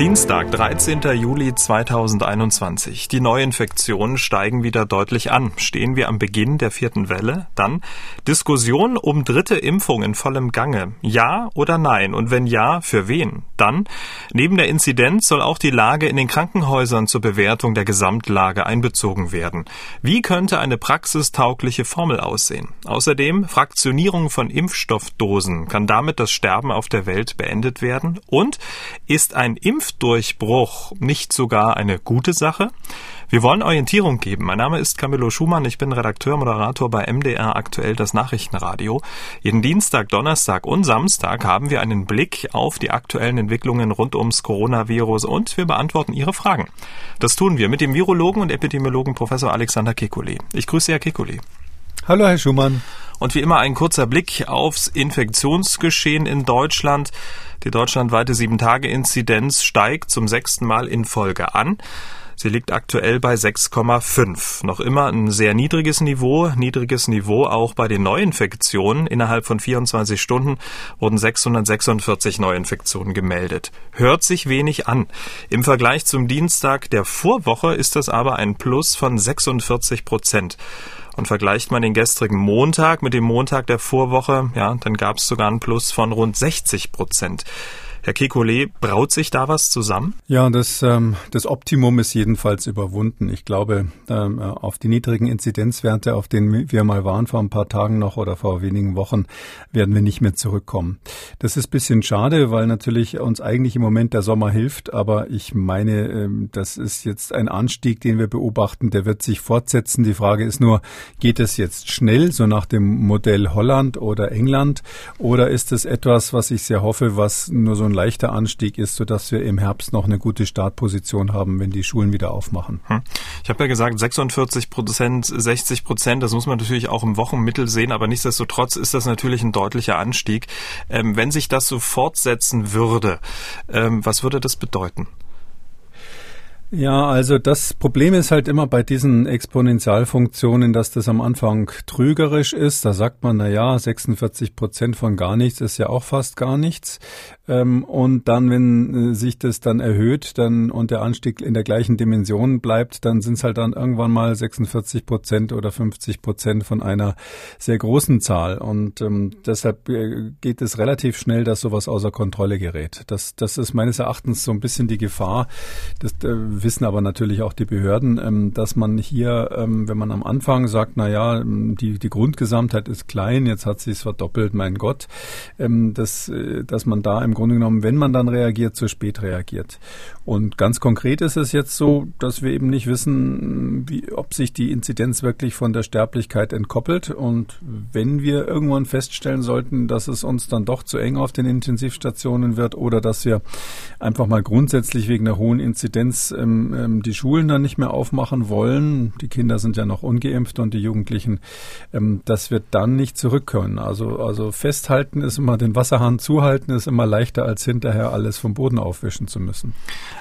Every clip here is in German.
Dienstag, 13. Juli 2021. Die Neuinfektionen steigen wieder deutlich an. Stehen wir am Beginn der vierten Welle? Dann Diskussion um dritte Impfung in vollem Gange. Ja oder nein? Und wenn ja, für wen? Dann neben der Inzidenz soll auch die Lage in den Krankenhäusern zur Bewertung der Gesamtlage einbezogen werden. Wie könnte eine praxistaugliche Formel aussehen? Außerdem Fraktionierung von Impfstoffdosen. Kann damit das Sterben auf der Welt beendet werden? Und ist ein Impf Impfdurchbruch nicht sogar eine gute Sache? Wir wollen Orientierung geben. Mein Name ist Camillo Schumann. Ich bin Redakteur, Moderator bei MDR aktuell das Nachrichtenradio. Jeden Dienstag, Donnerstag und Samstag haben wir einen Blick auf die aktuellen Entwicklungen rund ums Coronavirus und wir beantworten Ihre Fragen. Das tun wir mit dem Virologen und Epidemiologen Professor Alexander Kekulé. Ich grüße Herr Kekulé. Hallo, Herr Schumann. Und wie immer ein kurzer Blick aufs Infektionsgeschehen in Deutschland. Die deutschlandweite 7-Tage-Inzidenz steigt zum sechsten Mal in Folge an. Sie liegt aktuell bei 6,5. Noch immer ein sehr niedriges Niveau. Niedriges Niveau auch bei den Neuinfektionen. Innerhalb von 24 Stunden wurden 646 Neuinfektionen gemeldet. Hört sich wenig an. Im Vergleich zum Dienstag der Vorwoche ist das aber ein Plus von 46 Prozent. Und vergleicht man den gestrigen Montag mit dem Montag der Vorwoche, ja, dann gab es sogar einen Plus von rund 60 Prozent. Herr Kekulé, braut sich da was zusammen? Ja, das, ähm, das Optimum ist jedenfalls überwunden. Ich glaube, ähm, auf die niedrigen Inzidenzwerte, auf denen wir mal waren vor ein paar Tagen noch oder vor wenigen Wochen, werden wir nicht mehr zurückkommen. Das ist bisschen schade, weil natürlich uns eigentlich im Moment der Sommer hilft, aber ich meine, ähm, das ist jetzt ein Anstieg, den wir beobachten, der wird sich fortsetzen. Die Frage ist nur, geht es jetzt schnell, so nach dem Modell Holland oder England, oder ist es etwas, was ich sehr hoffe, was nur so ein leichter Anstieg ist, sodass wir im Herbst noch eine gute Startposition haben, wenn die Schulen wieder aufmachen. Hm. Ich habe ja gesagt, 46 Prozent, 60 Prozent, das muss man natürlich auch im Wochenmittel sehen, aber nichtsdestotrotz ist das natürlich ein deutlicher Anstieg. Ähm, wenn sich das so fortsetzen würde, ähm, was würde das bedeuten? Ja, also das Problem ist halt immer bei diesen Exponentialfunktionen, dass das am Anfang trügerisch ist. Da sagt man, na ja, 46 Prozent von gar nichts ist ja auch fast gar nichts. Ähm, und dann, wenn äh, sich das dann erhöht, dann und der Anstieg in der gleichen Dimension bleibt, dann sind es halt dann irgendwann mal 46 Prozent oder 50 Prozent von einer sehr großen Zahl. Und ähm, deshalb äh, geht es relativ schnell, dass sowas außer Kontrolle gerät. Das, das ist meines Erachtens so ein bisschen die Gefahr. Das, äh, wissen aber natürlich auch die Behörden, ähm, dass man hier, ähm, wenn man am Anfang sagt, na ja, ähm, die, die Grundgesamtheit ist klein, jetzt hat sie es verdoppelt, mein Gott, dass, äh, dass man da im Grunde genommen, wenn man dann reagiert, zu spät reagiert. Und ganz konkret ist es jetzt so, dass wir eben nicht wissen, wie, ob sich die Inzidenz wirklich von der Sterblichkeit entkoppelt. Und wenn wir irgendwann feststellen sollten, dass es uns dann doch zu eng auf den Intensivstationen wird oder dass wir einfach mal grundsätzlich wegen der hohen Inzidenz ähm, die Schulen dann nicht mehr aufmachen wollen, die Kinder sind ja noch ungeimpft und die Jugendlichen, ähm, dass wir dann nicht zurück können. Also, also festhalten ist immer, den Wasserhahn zuhalten ist immer leichter, als hinterher alles vom Boden aufwischen zu müssen.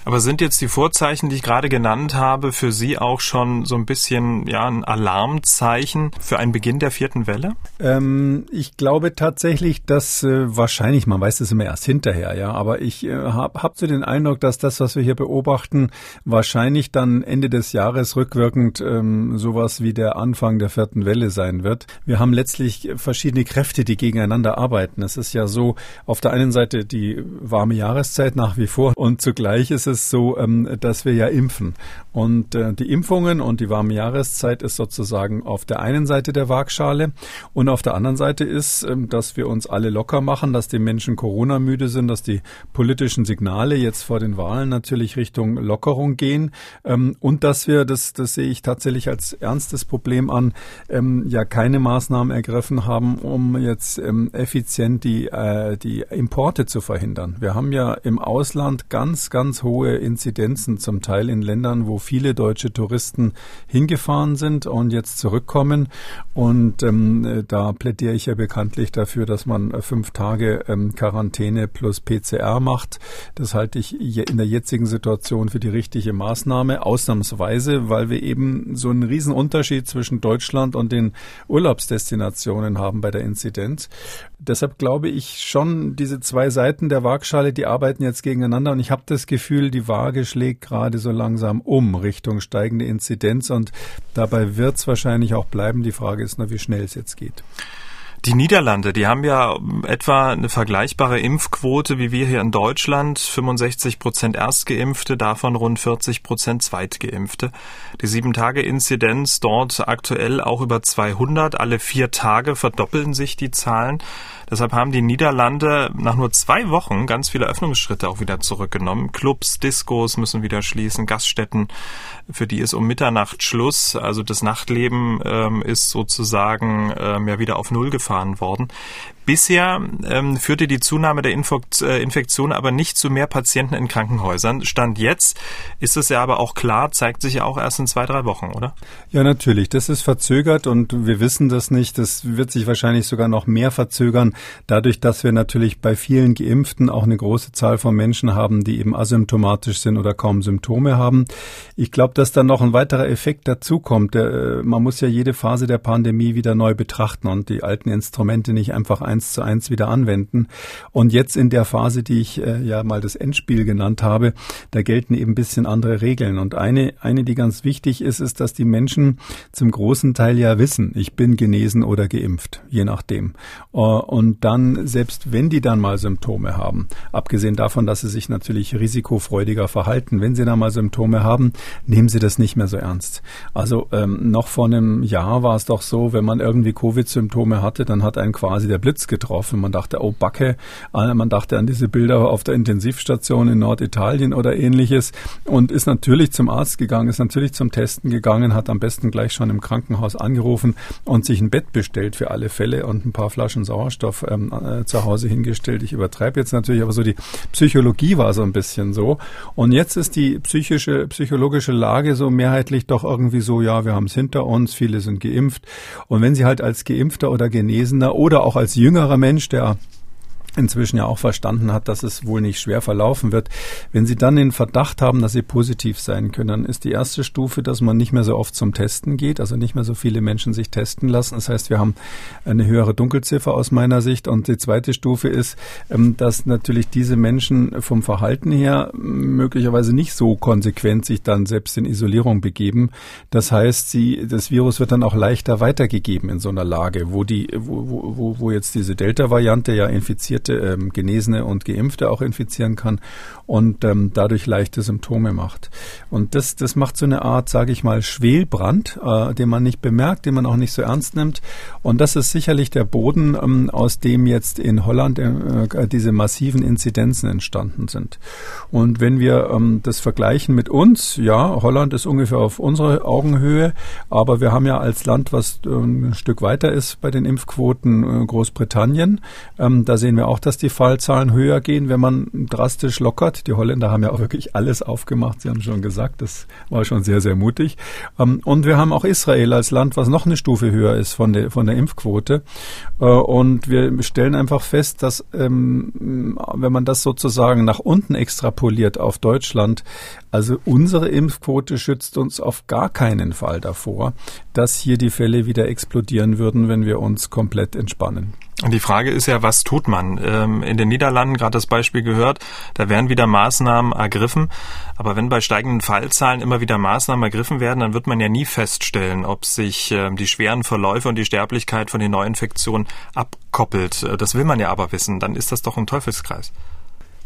Aber sind jetzt die Vorzeichen, die ich gerade genannt habe, für Sie auch schon so ein bisschen ja, ein Alarmzeichen für einen Beginn der vierten Welle? Ähm, ich glaube tatsächlich, dass äh, wahrscheinlich, man weiß das immer erst hinterher, ja, aber ich äh, habe hab so den Eindruck, dass das, was wir hier beobachten, wahrscheinlich dann Ende des Jahres rückwirkend ähm, sowas wie der Anfang der vierten Welle sein wird. Wir haben letztlich verschiedene Kräfte, die gegeneinander arbeiten. Es ist ja so, auf der einen Seite die warme Jahreszeit nach wie vor und zugleich ist es so, ähm, dass wir ja impfen. Und äh, die Impfungen und die warme Jahreszeit ist sozusagen auf der einen Seite der Waagschale und auf der anderen Seite ist, ähm, dass wir uns alle locker machen, dass die Menschen Corona müde sind, dass die politischen Signale jetzt vor den Wahlen natürlich Richtung Lockerung gehen ähm, und dass wir, das, das sehe ich tatsächlich als ernstes Problem an, ähm, ja keine Maßnahmen ergriffen haben, um jetzt ähm, effizient die, äh, die Importe zu verhindern. Wir haben ja im Ausland ganz, ganz hohe Inzidenzen, zum Teil in Ländern, wo viele deutsche Touristen hingefahren sind und jetzt zurückkommen. Und ähm, da plädiere ich ja bekanntlich dafür, dass man fünf Tage ähm, Quarantäne plus PCR macht. Das halte ich in der jetzigen Situation für die richtige richtige Maßnahme, ausnahmsweise, weil wir eben so einen riesen zwischen Deutschland und den Urlaubsdestinationen haben bei der Inzidenz. Deshalb glaube ich schon, diese zwei Seiten der Waagschale, die arbeiten jetzt gegeneinander und ich habe das Gefühl, die Waage schlägt gerade so langsam um Richtung steigende Inzidenz und dabei wird es wahrscheinlich auch bleiben. Die Frage ist nur, wie schnell es jetzt geht. Die Niederlande, die haben ja etwa eine vergleichbare Impfquote wie wir hier in Deutschland. 65 Prozent Erstgeimpfte, davon rund 40 Prozent Zweitgeimpfte. Die Sieben-Tage-Inzidenz dort aktuell auch über 200. Alle vier Tage verdoppeln sich die Zahlen. Deshalb haben die Niederlande nach nur zwei Wochen ganz viele Öffnungsschritte auch wieder zurückgenommen. Clubs, Diskos müssen wieder schließen, Gaststätten, für die ist um Mitternacht Schluss. Also das Nachtleben ähm, ist sozusagen ähm, ja wieder auf Null gefahren worden. Bisher ähm, führte die Zunahme der äh, Infektion aber nicht zu mehr Patienten in Krankenhäusern. Stand jetzt ist es ja aber auch klar, zeigt sich ja auch erst in zwei, drei Wochen, oder? Ja, natürlich. Das ist verzögert und wir wissen das nicht. Das wird sich wahrscheinlich sogar noch mehr verzögern, dadurch, dass wir natürlich bei vielen Geimpften auch eine große Zahl von Menschen haben, die eben asymptomatisch sind oder kaum Symptome haben. Ich glaube, dass dann noch ein weiterer Effekt dazukommt. Äh, man muss ja jede Phase der Pandemie wieder neu betrachten und die alten Instrumente nicht einfach eins zu eins wieder anwenden. Und jetzt in der Phase, die ich äh, ja mal das Endspiel genannt habe, da gelten eben ein bisschen andere Regeln. Und eine, eine, die ganz wichtig ist, ist, dass die Menschen zum großen Teil ja wissen, ich bin genesen oder geimpft, je nachdem. Äh, und dann, selbst wenn die dann mal Symptome haben, abgesehen davon, dass sie sich natürlich risikofreudiger verhalten, wenn sie dann mal Symptome haben, nehmen sie das nicht mehr so ernst. Also ähm, noch vor einem Jahr war es doch so, wenn man irgendwie Covid-Symptome hatte, dann hat einen quasi der Blitz Blitz getroffen. Man dachte, oh Backe, ah, man dachte an diese Bilder auf der Intensivstation in Norditalien oder ähnliches und ist natürlich zum Arzt gegangen, ist natürlich zum Testen gegangen, hat am besten gleich schon im Krankenhaus angerufen und sich ein Bett bestellt für alle Fälle und ein paar Flaschen Sauerstoff ähm, äh, zu Hause hingestellt. Ich übertreibe jetzt natürlich, aber so die Psychologie war so ein bisschen so. Und jetzt ist die psychische, psychologische Lage so mehrheitlich doch irgendwie so, ja, wir haben es hinter uns, viele sind geimpft. Und wenn Sie halt als Geimpfter oder Genesener oder auch als Jünger jüngerer Mensch, der inzwischen ja auch verstanden hat, dass es wohl nicht schwer verlaufen wird. Wenn Sie dann den Verdacht haben, dass Sie positiv sein können, dann ist die erste Stufe, dass man nicht mehr so oft zum Testen geht, also nicht mehr so viele Menschen sich testen lassen. Das heißt, wir haben eine höhere Dunkelziffer aus meiner Sicht. Und die zweite Stufe ist, ähm, dass natürlich diese Menschen vom Verhalten her möglicherweise nicht so konsequent sich dann selbst in Isolierung begeben. Das heißt, sie, das Virus wird dann auch leichter weitergegeben in so einer Lage, wo die, wo, wo, wo jetzt diese Delta-Variante ja infiziert infizierte, ähm, Genesene und Geimpfte auch infizieren kann und ähm, dadurch leichte Symptome macht. Und das, das macht so eine Art, sage ich mal, Schwelbrand, äh, den man nicht bemerkt, den man auch nicht so ernst nimmt. Und das ist sicherlich der Boden, ähm, aus dem jetzt in Holland äh, diese massiven Inzidenzen entstanden sind. Und wenn wir ähm, das vergleichen mit uns, ja, Holland ist ungefähr auf unserer Augenhöhe, aber wir haben ja als Land, was äh, ein Stück weiter ist bei den Impfquoten, äh, Großbritannien. Ähm, da sehen wir auch, dass die Fallzahlen höher gehen, wenn man drastisch lockert. Die Holländer haben ja auch wirklich alles aufgemacht. Sie haben schon gesagt, das war schon sehr, sehr mutig. Ähm, und wir haben auch Israel als Land, was noch eine Stufe höher ist von der, von der Impfquote. Äh, und wir stellen einfach fest, dass ähm, wenn man das sozusagen nach unten extrapoliert auf Deutschland, also unsere Impfquote schützt uns auf gar keinen Fall davor, dass hier die Fälle wieder explodieren würden, wenn wir uns komplett entspannen. Die Frage ist ja, was tut man? Ähm, in den Niederlanden, gerade das Beispiel gehört, da werden wieder Maßnahmen ergriffen. Aber wenn bei steigenden Fallzahlen immer wieder Maßnahmen ergriffen werden, dann wird man ja nie feststellen, ob sich ähm, die schweren Verläufe und die Sterblichkeit von den Neuinfektionen abkoppelt. Äh, das will man ja aber wissen. Dann ist das doch ein Teufelskreis.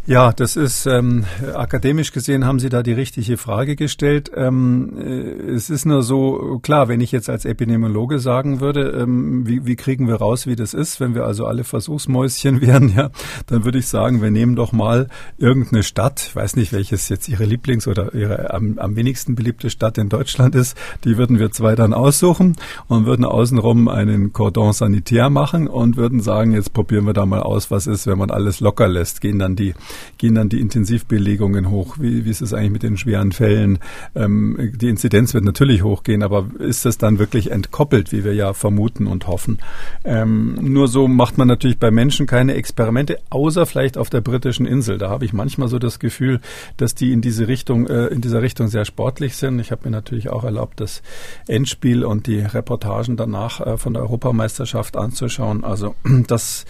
Ja, das ist ähm, akademisch gesehen haben Sie da die richtige Frage gestellt. Ähm, äh, es ist nur so klar, wenn ich jetzt als Epidemiologe sagen würde, ähm, wie, wie kriegen wir raus, wie das ist, wenn wir also alle Versuchsmäuschen wären, ja, dann würde ich sagen, wir nehmen doch mal irgendeine Stadt, ich weiß nicht, welches jetzt Ihre Lieblings- oder Ihre am, am wenigsten beliebte Stadt in Deutschland ist, die würden wir zwei dann aussuchen und würden außenrum einen Cordon sanitär machen und würden sagen, jetzt probieren wir da mal aus, was ist, wenn man alles locker lässt, gehen dann die gehen dann die Intensivbelegungen hoch? Wie, wie ist es eigentlich mit den schweren Fällen? Ähm, die Inzidenz wird natürlich hochgehen, aber ist das dann wirklich entkoppelt, wie wir ja vermuten und hoffen? Ähm, nur so macht man natürlich bei Menschen keine Experimente, außer vielleicht auf der britischen Insel. Da habe ich manchmal so das Gefühl, dass die in diese Richtung, äh, in dieser Richtung sehr sportlich sind. Ich habe mir natürlich auch erlaubt, das Endspiel und die Reportagen danach äh, von der Europameisterschaft anzuschauen. Also das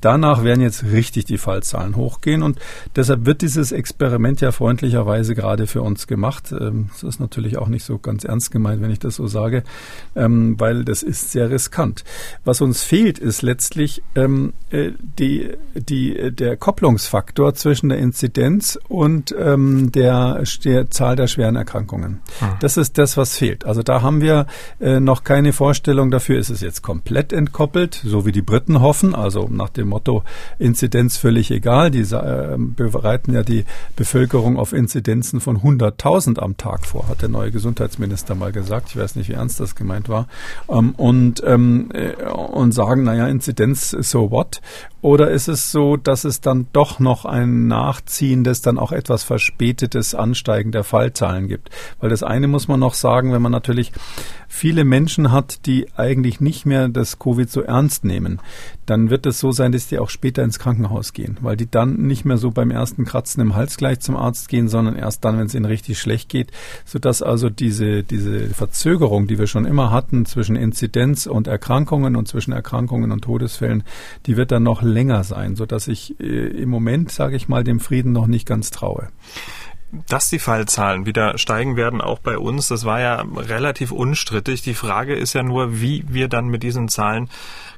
danach werden jetzt richtig die Fallzahlen hochgehen und deshalb wird dieses Experiment ja freundlicherweise gerade für uns gemacht. Ähm, das ist natürlich auch nicht so ganz ernst gemeint, wenn ich das so sage, ähm, weil das ist sehr riskant. Was uns fehlt, ist letztlich ähm, äh, die, die, der Kopplungsfaktor zwischen der Inzidenz und ähm, der, der Zahl der schweren Erkrankungen. Hm. Das ist das, was fehlt. Also da haben wir äh, noch keine Vorstellung dafür, ist es jetzt komplett entkoppelt, so wie die Briten hoffen, also nach dem Motto Inzidenz völlig egal. Die äh, bereiten ja die Bevölkerung auf Inzidenzen von 100.000 am Tag vor, hat der neue Gesundheitsminister mal gesagt. Ich weiß nicht, wie ernst das gemeint war. Ähm, und, ähm, äh, und sagen, naja, Inzidenz, so what? Oder ist es so, dass es dann doch noch ein nachziehendes, dann auch etwas verspätetes Ansteigen der Fallzahlen gibt? Weil das eine muss man noch sagen, wenn man natürlich viele Menschen hat, die eigentlich nicht mehr das Covid so ernst nehmen, dann wird es so sein, dass die auch später ins Krankenhaus gehen, weil die dann nicht mehr so beim ersten Kratzen im Hals gleich zum Arzt gehen, sondern erst dann, wenn es ihnen richtig schlecht geht, sodass also diese, diese Verzögerung, die wir schon immer hatten zwischen Inzidenz und Erkrankungen und zwischen Erkrankungen und Todesfällen, die wird dann noch länger sein, sodass ich äh, im Moment, sage ich mal, dem Frieden noch nicht ganz traue. Dass die Fallzahlen wieder steigen werden, auch bei uns, das war ja relativ unstrittig. Die Frage ist ja nur, wie wir dann mit diesen Zahlen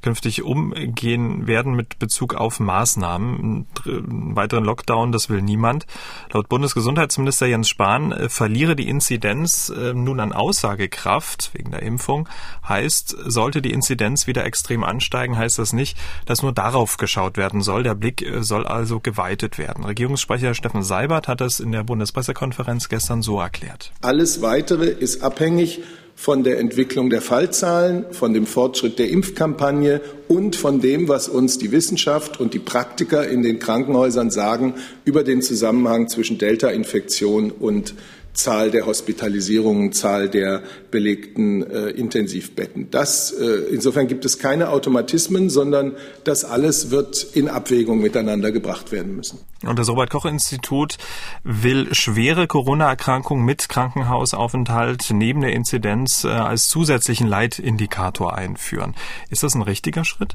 künftig umgehen werden mit Bezug auf Maßnahmen. Einen weiteren Lockdown, das will niemand. Laut Bundesgesundheitsminister Jens Spahn äh, verliere die Inzidenz äh, nun an Aussagekraft wegen der Impfung. Heißt, sollte die Inzidenz wieder extrem ansteigen, heißt das nicht, dass nur darauf geschaut werden soll. Der Blick äh, soll also geweitet werden. Regierungssprecher Steffen Seibert hat das in der Bundespressekonferenz gestern so erklärt. Alles weitere ist abhängig von der Entwicklung der Fallzahlen, von dem Fortschritt der Impfkampagne und von dem, was uns die Wissenschaft und die Praktiker in den Krankenhäusern sagen über den Zusammenhang zwischen Delta-Infektion und Zahl der Hospitalisierungen, Zahl der belegten äh, Intensivbetten. Das, äh, insofern gibt es keine Automatismen, sondern das alles wird in Abwägung miteinander gebracht werden müssen. Und das Robert Koch Institut will schwere Corona-Erkrankungen mit Krankenhausaufenthalt neben der Inzidenz äh, als zusätzlichen Leitindikator einführen. Ist das ein richtiger Schritt?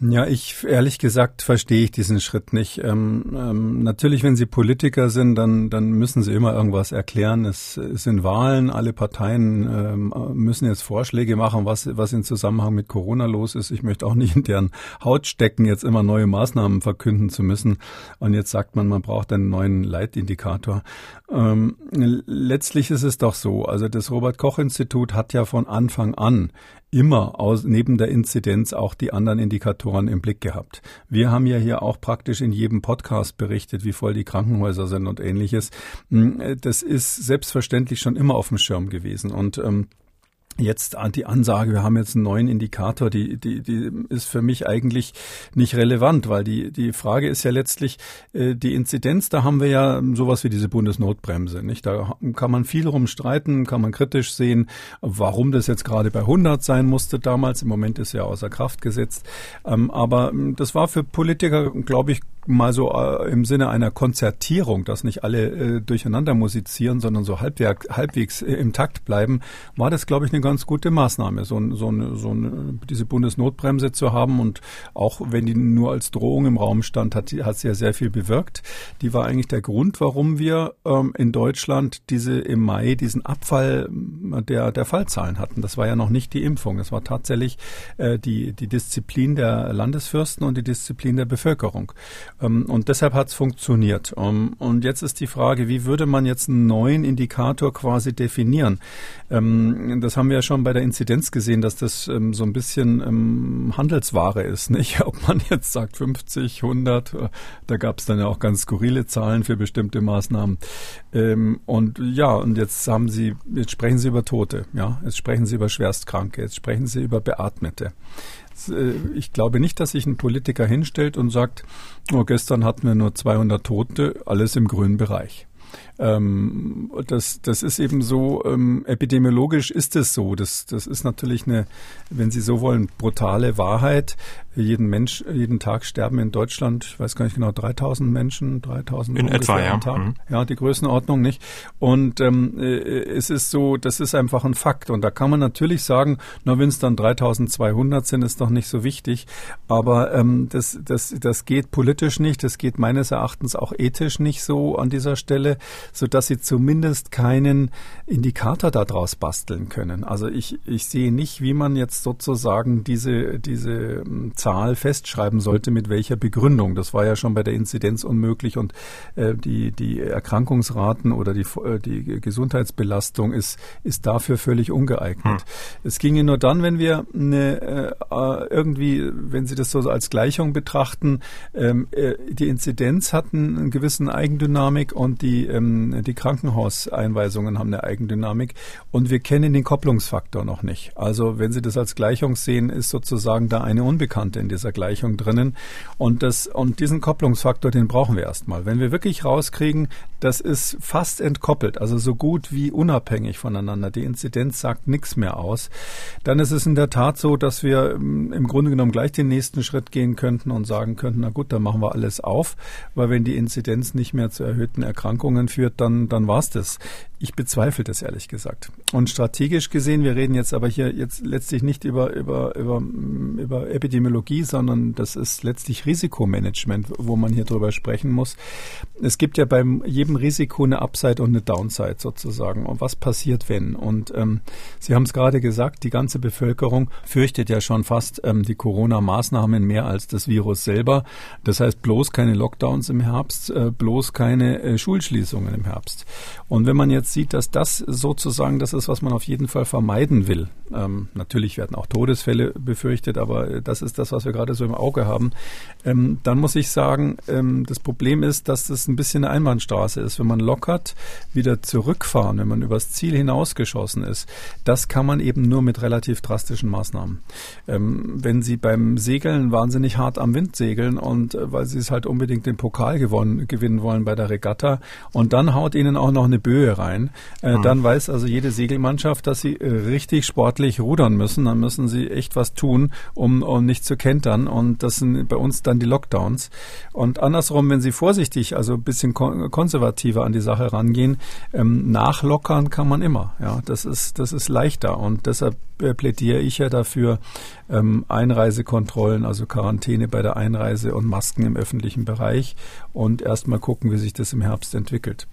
Ja, ich ehrlich gesagt verstehe ich diesen Schritt nicht. Ähm, ähm, natürlich, wenn Sie Politiker sind, dann, dann müssen Sie immer irgendwas erklären. Es, es sind Wahlen, alle Parteien ähm, müssen jetzt Vorschläge machen, was, was in Zusammenhang mit Corona los ist. Ich möchte auch nicht in deren Haut stecken, jetzt immer neue Maßnahmen verkünden zu müssen. Und jetzt sagt man, man braucht einen neuen Leitindikator. Ähm, letztlich ist es doch so, also das Robert Koch Institut hat ja von Anfang an immer aus, neben der Inzidenz auch die anderen Indikatoren im Blick gehabt. Wir haben ja hier auch praktisch in jedem Podcast berichtet, wie voll die Krankenhäuser sind und ähnliches. Hm, das ist selbstverständlich schon immer auf dem Schirm gewesen und ähm, Jetzt die Ansage, wir haben jetzt einen neuen Indikator, die, die, die ist für mich eigentlich nicht relevant, weil die, die Frage ist ja letztlich äh, die Inzidenz, da haben wir ja sowas wie diese Bundesnotbremse. Nicht? Da kann man viel rumstreiten, kann man kritisch sehen, warum das jetzt gerade bei 100 sein musste damals. Im Moment ist ja außer Kraft gesetzt. Ähm, aber ähm, das war für Politiker, glaube ich, mal so äh, im Sinne einer Konzertierung, dass nicht alle äh, durcheinander musizieren, sondern so halbwerk, halbwegs äh, im Takt bleiben, war das, glaube ich, eine ganz gute Maßnahme, so, so, so diese Bundesnotbremse zu haben. Und auch wenn die nur als Drohung im Raum stand, hat, hat sie ja sehr viel bewirkt. Die war eigentlich der Grund, warum wir ähm, in Deutschland diese im Mai diesen Abfall äh, der, der Fallzahlen hatten. Das war ja noch nicht die Impfung. Es war tatsächlich äh, die, die Disziplin der Landesfürsten und die Disziplin der Bevölkerung. Ähm, und deshalb hat es funktioniert. Ähm, und jetzt ist die Frage, wie würde man jetzt einen neuen Indikator quasi definieren? Ähm, das haben wir ja schon bei der Inzidenz gesehen, dass das so ein bisschen Handelsware ist, nicht? Ob man jetzt sagt 50, 100, äh, da gab es dann ja auch ganz skurrile Zahlen für bestimmte Maßnahmen. Und ja, und jetzt haben Sie, jetzt sprechen Sie über Tote, ja, jetzt sprechen Sie über Schwerstkranke, jetzt sprechen Sie über Beatmete. Äh, ich glaube nicht, dass sich ein Politiker hinstellt und sagt, oh, gestern hatten wir nur 200 Tote, alles im grünen Bereich. Ähm, das, das ist eben so, ähm, epidemiologisch ist es so. Das, das ist natürlich eine, wenn Sie so wollen, brutale Wahrheit. Jeden Mensch, jeden Tag sterben in Deutschland, ich weiß gar nicht genau, 3000 Menschen, 3000 in etwa, ja. Tag. Mhm. Ja, die Größenordnung nicht. Und ähm, äh, es ist so, das ist einfach ein Fakt. Und da kann man natürlich sagen, na, wenn es dann 3200 sind, ist doch nicht so wichtig. Aber ähm, das, das, das geht politisch nicht. Das geht meines Erachtens auch ethisch nicht so an dieser Stelle, so dass sie zumindest keinen Indikator daraus basteln können. Also ich, ich sehe nicht, wie man jetzt sozusagen diese, diese ähm, Zahl festschreiben sollte, mit welcher Begründung. Das war ja schon bei der Inzidenz unmöglich und äh, die, die Erkrankungsraten oder die, äh, die Gesundheitsbelastung ist, ist dafür völlig ungeeignet. Hm. Es ginge nur dann, wenn wir eine, äh, irgendwie, wenn Sie das so als Gleichung betrachten, ähm, äh, die Inzidenz hat einen gewissen Eigendynamik und die, ähm, die Krankenhauseinweisungen haben eine Eigendynamik und wir kennen den Kopplungsfaktor noch nicht. Also wenn Sie das als Gleichung sehen, ist sozusagen da eine Unbekannte Konstante in dieser Gleichung drinnen. Und, das, und diesen Kopplungsfaktor, den brauchen wir erstmal. Wenn wir wirklich rauskriegen, das ist fast entkoppelt, also so gut wie unabhängig voneinander, die Inzidenz sagt nichts mehr aus, dann ist es in der Tat so, dass wir ähm, im Grunde genommen gleich den nächsten Schritt gehen könnten und sagen könnten, na gut, dann machen wir alles auf, weil wenn die Inzidenz nicht mehr zu erhöhten Erkrankungen führt, dann, dann war's das. Ich bezweifle das ehrlich gesagt. Und strategisch gesehen, wir reden jetzt aber hier jetzt letztlich nicht über, über, über, über Epidemiologie, sondern das ist letztlich Risikomanagement, wo man hier drüber sprechen muss. Es gibt ja beim jedem Risiko eine Upside und eine Downside sozusagen. Und was passiert, wenn? Und ähm, Sie haben es gerade gesagt, die ganze Bevölkerung fürchtet ja schon fast ähm, die Corona-Maßnahmen mehr als das Virus selber. Das heißt bloß keine Lockdowns im Herbst, äh, bloß keine äh, Schulschließungen im Herbst. Und wenn man jetzt sieht, dass das sozusagen das ist, was man auf jeden Fall vermeiden will. Ähm, natürlich werden auch Todesfälle befürchtet, aber das ist das, was wir gerade so im Auge haben. Ähm, dann muss ich sagen, ähm, das Problem ist, dass das ein bisschen eine Einbahnstraße ist. Wenn man lockert, wieder zurückfahren, wenn man übers Ziel hinausgeschossen ist, das kann man eben nur mit relativ drastischen Maßnahmen. Ähm, wenn Sie beim Segeln wahnsinnig hart am Wind segeln und äh, weil Sie es halt unbedingt den Pokal gewonnen, gewinnen wollen bei der Regatta und dann haut Ihnen auch noch eine Böe rein, äh, mhm. dann weiß also jede Segelmannschaft, dass sie äh, richtig sportlich rudern müssen. Dann müssen sie echt was tun, um, um nicht zu kentern. Und das sind bei uns dann die Lockdowns. Und andersrum, wenn sie vorsichtig, also ein bisschen kon konservativer an die Sache rangehen, ähm, nachlockern kann man immer. Ja, das ist, das ist leichter. Und deshalb äh, plädiere ich ja dafür, ähm, Einreisekontrollen, also Quarantäne bei der Einreise und Masken im öffentlichen Bereich und erstmal gucken, wie sich das im Herbst entwickelt.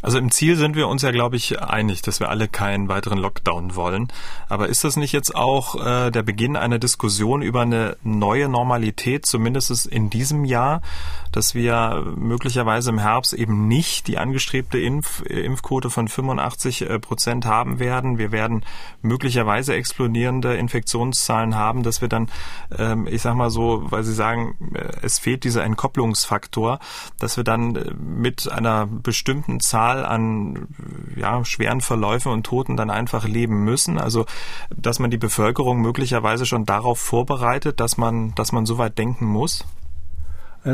Also im Ziel sind wir uns ja, glaube ich, einig, dass wir alle keinen weiteren Lockdown wollen. Aber ist das nicht jetzt auch äh, der Beginn einer Diskussion über eine neue Normalität, zumindest in diesem Jahr, dass wir möglicherweise im Herbst eben nicht die angestrebte Impf Impfquote von 85 äh, Prozent haben werden? Wir werden möglicherweise explodierende Infektionszahlen haben, dass wir dann, ähm, ich sag mal so, weil Sie sagen, äh, es fehlt dieser Entkopplungsfaktor, dass wir dann äh, mit einer bestimmten Zahl Zahl an ja, schweren Verläufen und Toten dann einfach leben müssen. Also, dass man die Bevölkerung möglicherweise schon darauf vorbereitet, dass man, dass man so weit denken muss?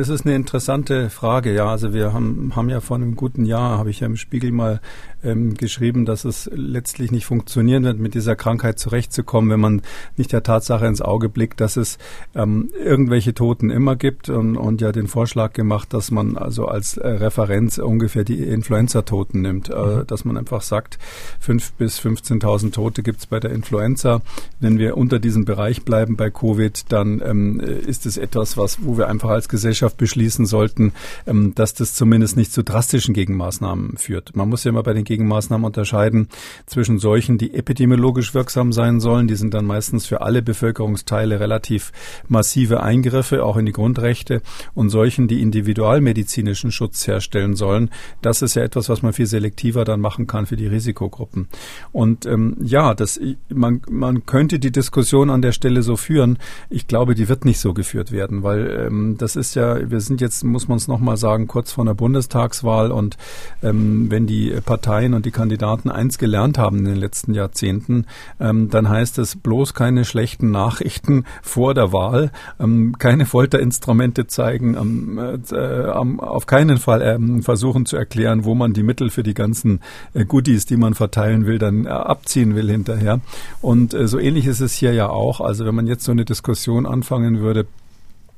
Es ist eine interessante Frage, ja. Also wir haben, haben ja vor einem guten Jahr, habe ich ja im Spiegel mal ähm, geschrieben, dass es letztlich nicht funktionieren wird, mit dieser Krankheit zurechtzukommen, wenn man nicht der Tatsache ins Auge blickt, dass es ähm, irgendwelche Toten immer gibt und, und ja den Vorschlag gemacht, dass man also als äh, Referenz ungefähr die Influenza-Toten nimmt, äh, mhm. dass man einfach sagt, fünf bis 15.000 Tote gibt es bei der Influenza. Wenn wir unter diesem Bereich bleiben bei Covid, dann ähm, ist es etwas, was, wo wir einfach als Gesellschaft beschließen sollten, ähm, dass das zumindest nicht zu drastischen Gegenmaßnahmen führt. Man muss ja immer bei den Gegenmaßnahmen unterscheiden zwischen solchen, die epidemiologisch wirksam sein sollen. Die sind dann meistens für alle Bevölkerungsteile relativ massive Eingriffe, auch in die Grundrechte, und solchen, die individualmedizinischen Schutz herstellen sollen. Das ist ja etwas, was man viel selektiver dann machen kann für die Risikogruppen. Und ähm, ja, das, man, man könnte die Diskussion an der Stelle so führen. Ich glaube, die wird nicht so geführt werden, weil ähm, das ist ja ja, wir sind jetzt, muss man es nochmal sagen, kurz vor einer Bundestagswahl und ähm, wenn die Parteien und die Kandidaten eins gelernt haben in den letzten Jahrzehnten, ähm, dann heißt es bloß keine schlechten Nachrichten vor der Wahl, ähm, keine Folterinstrumente zeigen, ähm, äh, auf keinen Fall ähm, versuchen zu erklären, wo man die Mittel für die ganzen äh, Goodies, die man verteilen will, dann äh, abziehen will hinterher. Und äh, so ähnlich ist es hier ja auch. Also wenn man jetzt so eine Diskussion anfangen würde,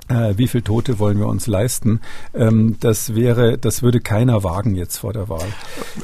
wie viel Tote wollen wir uns leisten? Ähm, das wäre, das würde keiner wagen jetzt vor der Wahl.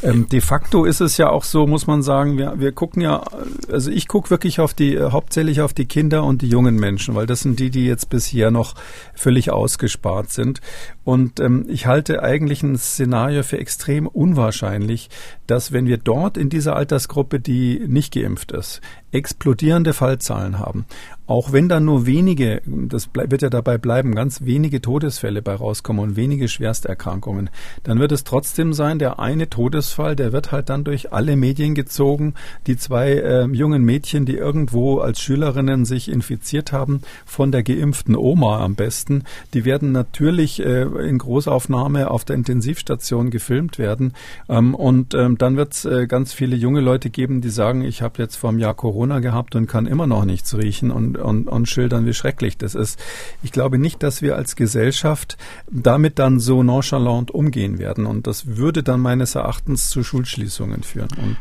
Ähm, de facto ist es ja auch so, muss man sagen, wir, wir gucken ja, also ich gucke wirklich auf die, äh, hauptsächlich auf die Kinder und die jungen Menschen, weil das sind die, die jetzt bisher noch völlig ausgespart sind. Und ähm, ich halte eigentlich ein Szenario für extrem unwahrscheinlich, dass wenn wir dort in dieser Altersgruppe, die nicht geimpft ist, explodierende Fallzahlen haben. Auch wenn dann nur wenige, das wird ja dabei bleiben, ganz wenige Todesfälle bei rauskommen und wenige Schwersterkrankungen, dann wird es trotzdem sein, der eine Todesfall, der wird halt dann durch alle Medien gezogen. Die zwei äh, jungen Mädchen, die irgendwo als Schülerinnen sich infiziert haben, von der geimpften Oma am besten, die werden natürlich äh, in Großaufnahme auf der Intensivstation gefilmt werden. Ähm, und ähm, dann wird es äh, ganz viele junge Leute geben, die sagen, ich habe jetzt vor einem Jahr Corona gehabt und kann immer noch nichts riechen und, und, und schildern, wie schrecklich das ist. Ich glaube nicht, dass wir als Gesellschaft damit dann so nonchalant umgehen werden. Und das würde dann meines Erachtens zu Schulschließungen führen. Und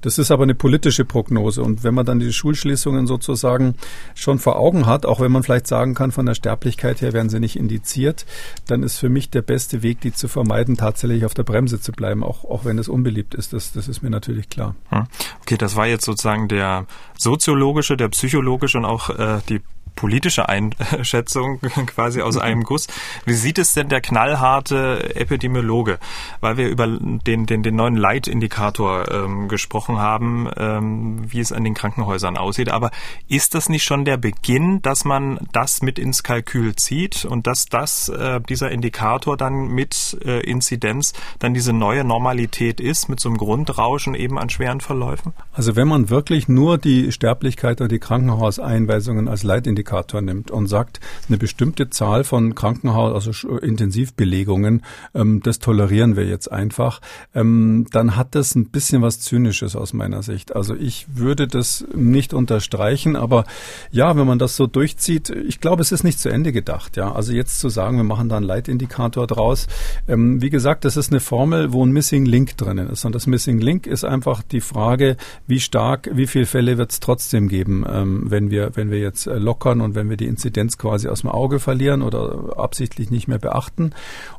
das ist aber eine politische Prognose. Und wenn man dann die Schulschließungen sozusagen schon vor Augen hat, auch wenn man vielleicht sagen kann, von der Sterblichkeit her werden sie nicht indiziert, dann ist für mich der beste Weg, die zu vermeiden, tatsächlich auf der Bremse zu bleiben, auch, auch wenn es unbeliebt ist. Das, das ist mir natürlich klar. Hm. Okay, das war jetzt sozusagen der soziologische, der psychologische und auch äh, die politische Einschätzung quasi aus einem Guss. Wie sieht es denn der knallharte Epidemiologe? Weil wir über den, den, den neuen Leitindikator ähm, gesprochen haben, ähm, wie es an den Krankenhäusern aussieht. Aber ist das nicht schon der Beginn, dass man das mit ins Kalkül zieht und dass das, äh, dieser Indikator dann mit äh, Inzidenz dann diese neue Normalität ist, mit so einem Grundrauschen eben an schweren Verläufen? Also wenn man wirklich nur die Sterblichkeit oder die Krankenhauseinweisungen als Leitindikator Indikator nimmt und sagt, eine bestimmte Zahl von Krankenhaus, also Intensivbelegungen, ähm, das tolerieren wir jetzt einfach, ähm, dann hat das ein bisschen was Zynisches aus meiner Sicht. Also ich würde das nicht unterstreichen, aber ja, wenn man das so durchzieht, ich glaube, es ist nicht zu Ende gedacht. Ja, also jetzt zu sagen, wir machen da einen Leitindikator draus. Ähm, wie gesagt, das ist eine Formel, wo ein Missing Link drinnen ist. Und das Missing Link ist einfach die Frage, wie stark, wie viele Fälle wird es trotzdem geben, ähm, wenn wir, wenn wir jetzt äh, locker lockern und wenn wir die Inzidenz quasi aus dem Auge verlieren oder absichtlich nicht mehr beachten.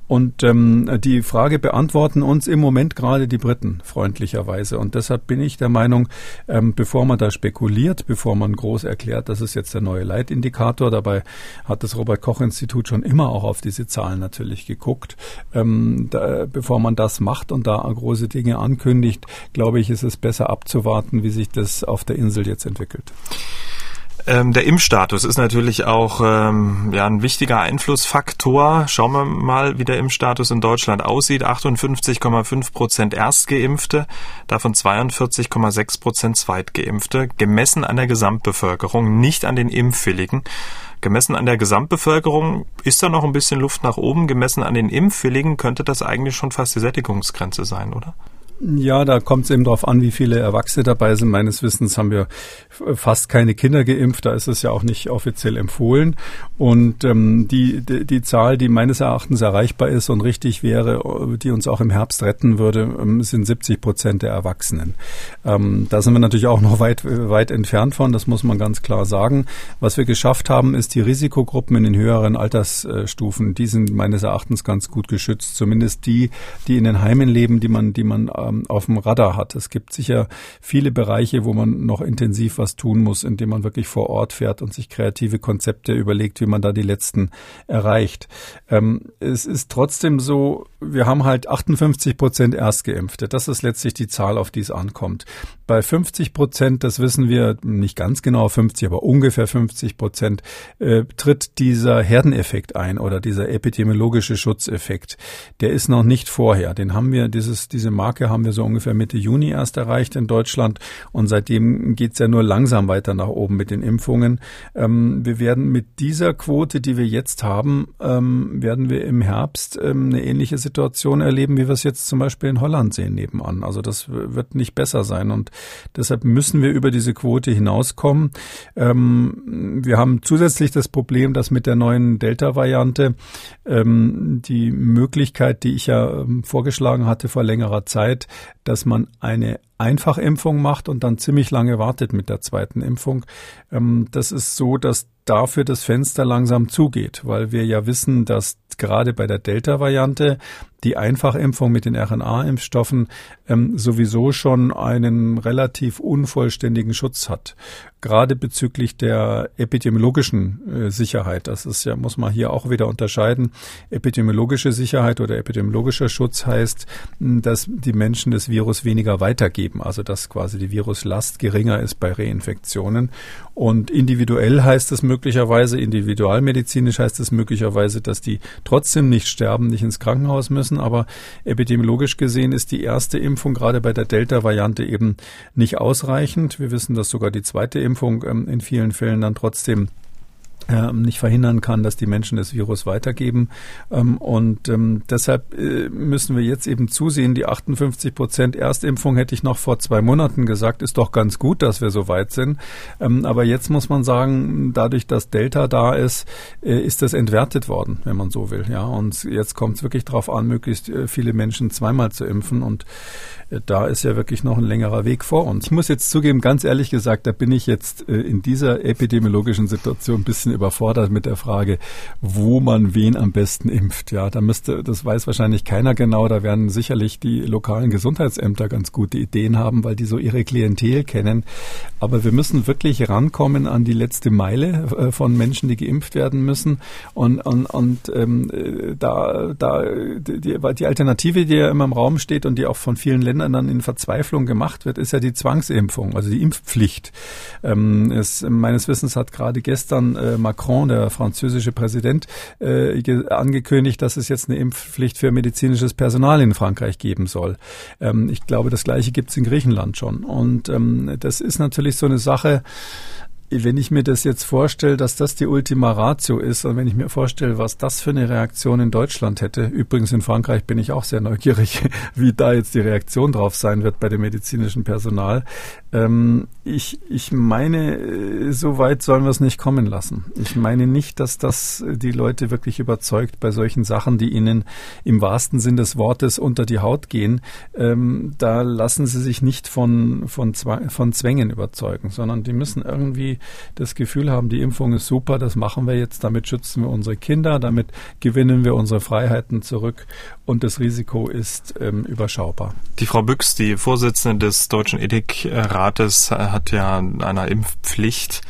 Und ähm, die Frage beantworten uns im Moment gerade die Briten freundlicherweise. Und deshalb bin ich der Meinung, ähm, bevor man da spekuliert, bevor man groß erklärt, das ist jetzt der neue Leitindikator, dabei hat das Robert Koch Institut schon immer auch auf diese Zahlen natürlich geguckt. Ähm, da, bevor man das macht und da große Dinge ankündigt, glaube ich, ist es besser abzuwarten, wie sich das auf der Insel jetzt entwickelt. Ähm, der Impfstatus ist natürlich auch ähm, ja, ein wichtiger Einflussfaktor. Schauen wir mal, wie der Impfstatus in Deutschland aussieht. 58,5 Prozent Erstgeimpfte, davon 42,6 Prozent Zweitgeimpfte, gemessen an der Gesamtbevölkerung, nicht an den Impfwilligen. Gemessen an der Gesamtbevölkerung ist da noch ein bisschen Luft nach oben. Gemessen an den Impfwilligen könnte das eigentlich schon fast die Sättigungsgrenze sein, oder? Ja, da kommt es eben darauf an, wie viele Erwachsene dabei sind. Meines Wissens haben wir fast keine Kinder geimpft. Da ist es ja auch nicht offiziell empfohlen. Und ähm, die, die, die Zahl, die meines Erachtens erreichbar ist und richtig wäre, die uns auch im Herbst retten würde, ähm, sind 70 Prozent der Erwachsenen. Ähm, da sind wir natürlich auch noch weit, weit entfernt von. Das muss man ganz klar sagen. Was wir geschafft haben, ist die Risikogruppen in den höheren Altersstufen. Die sind meines Erachtens ganz gut geschützt. Zumindest die, die in den Heimen leben, die man, die man ähm, auf dem Radar hat. Es gibt sicher viele Bereiche, wo man noch intensiv was tun muss, indem man wirklich vor Ort fährt und sich kreative Konzepte überlegt, wie man da die letzten erreicht. Ähm, es ist trotzdem so, wir haben halt 58 Prozent Erstgeimpfte. Das ist letztlich die Zahl, auf die es ankommt. Bei 50 Prozent, das wissen wir nicht ganz genau 50, aber ungefähr 50 Prozent, äh, tritt dieser Herdeneffekt ein oder dieser epidemiologische Schutzeffekt. Der ist noch nicht vorher. Den haben wir, dieses, diese Marke haben haben wir so ungefähr Mitte Juni erst erreicht in Deutschland und seitdem geht's ja nur langsam weiter nach oben mit den Impfungen. Ähm, wir werden mit dieser Quote, die wir jetzt haben, ähm, werden wir im Herbst ähm, eine ähnliche Situation erleben, wie wir es jetzt zum Beispiel in Holland sehen nebenan. Also das wird nicht besser sein und deshalb müssen wir über diese Quote hinauskommen. Ähm, wir haben zusätzlich das Problem, dass mit der neuen Delta-Variante ähm, die Möglichkeit, die ich ja ähm, vorgeschlagen hatte vor längerer Zeit, dass man eine Einfachimpfung macht und dann ziemlich lange wartet mit der zweiten Impfung. Ähm, das ist so, dass dafür das Fenster langsam zugeht, weil wir ja wissen, dass gerade bei der Delta-Variante die Einfachimpfung mit den RNA-Impfstoffen ähm, sowieso schon einen relativ unvollständigen Schutz hat. Gerade bezüglich der epidemiologischen äh, Sicherheit. Das ist ja, muss man hier auch wieder unterscheiden. Epidemiologische Sicherheit oder epidemiologischer Schutz heißt, dass die Menschen das Virus weniger weitergeben. Also dass quasi die Viruslast geringer ist bei Reinfektionen. Und individuell heißt es möglicherweise, individualmedizinisch heißt es möglicherweise, dass die trotzdem nicht sterben, nicht ins Krankenhaus müssen. Aber epidemiologisch gesehen ist die erste Impfung gerade bei der Delta-Variante eben nicht ausreichend. Wir wissen, dass sogar die zweite Impfung ähm, in vielen Fällen dann trotzdem nicht verhindern kann, dass die Menschen das Virus weitergeben. Ähm, und ähm, deshalb äh, müssen wir jetzt eben zusehen, die 58 Prozent Erstimpfung hätte ich noch vor zwei Monaten gesagt, ist doch ganz gut, dass wir so weit sind. Aber jetzt muss man sagen, dadurch, dass Delta da ist, äh, ist das entwertet worden, wenn man so will. Ja, und jetzt kommt es wirklich darauf an, möglichst äh, viele Menschen zweimal zu impfen. Und da ist ja wirklich noch ein längerer Weg vor uns. Ich muss jetzt zugeben, ganz ehrlich gesagt, da bin ich jetzt in dieser epidemiologischen Situation ein bisschen überfordert mit der Frage, wo man wen am besten impft. Ja, da müsste, das weiß wahrscheinlich keiner genau. Da werden sicherlich die lokalen Gesundheitsämter ganz gute Ideen haben, weil die so ihre Klientel kennen. Aber wir müssen wirklich rankommen an die letzte Meile äh, von Menschen, die geimpft werden müssen. Und, und, und ähm, da, da die, die Alternative, die ja immer im Raum steht und die auch von vielen Ländern dann in Verzweiflung gemacht wird, ist ja die Zwangsimpfung, also die Impfpflicht. Ähm, es, meines Wissens hat gerade gestern äh, Macron, der französische Präsident, äh, angekündigt, dass es jetzt eine Impfpflicht für medizinisches Personal in Frankreich geben soll. Ähm, ich glaube, das Gleiche gibt es in Griechenland schon. Und ähm, das ist natürlich so eine Sache, wenn ich mir das jetzt vorstelle, dass das die Ultima Ratio ist und wenn ich mir vorstelle, was das für eine Reaktion in Deutschland hätte, übrigens in Frankreich bin ich auch sehr neugierig, wie da jetzt die Reaktion drauf sein wird bei dem medizinischen Personal. Ähm, ich, ich meine, äh, so weit sollen wir es nicht kommen lassen. Ich meine nicht, dass das die Leute wirklich überzeugt bei solchen Sachen, die ihnen im wahrsten Sinn des Wortes unter die Haut gehen. Ähm, da lassen sie sich nicht von, von, von Zwängen überzeugen, sondern die müssen irgendwie das Gefühl haben, die Impfung ist super, das machen wir jetzt, damit schützen wir unsere Kinder, damit gewinnen wir unsere Freiheiten zurück und das Risiko ist ähm, überschaubar. Die Frau Büchs, die Vorsitzende des Deutschen Ethikrates, hat ja einer Impfpflicht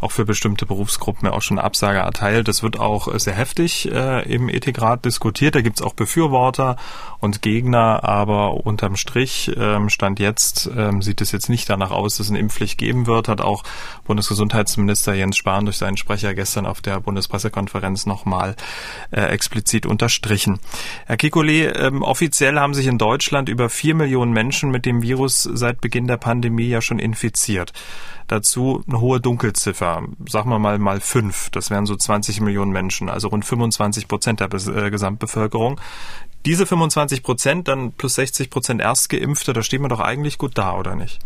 auch für bestimmte Berufsgruppen ja auch schon Absage erteilt. Das wird auch sehr heftig äh, im Ethikrat diskutiert. Da gibt's auch Befürworter und Gegner, aber unterm Strich ähm, stand jetzt, ähm, sieht es jetzt nicht danach aus, dass es eine Impfpflicht geben wird, hat auch Bundesgesundheitsminister Jens Spahn durch seinen Sprecher gestern auf der Bundespressekonferenz nochmal äh, explizit unterstrichen. Herr Kikole, ähm, offiziell haben sich in Deutschland über vier Millionen Menschen mit dem Virus seit Beginn der Pandemie ja schon infiziert. Dazu eine hohe Dunkelziffer, sagen wir mal mal fünf. Das wären so 20 Millionen Menschen, also rund 25 Prozent der äh, Gesamtbevölkerung. Diese 25 Prozent, dann plus 60 Prozent Erstgeimpfte, da stehen wir doch eigentlich gut da, oder nicht?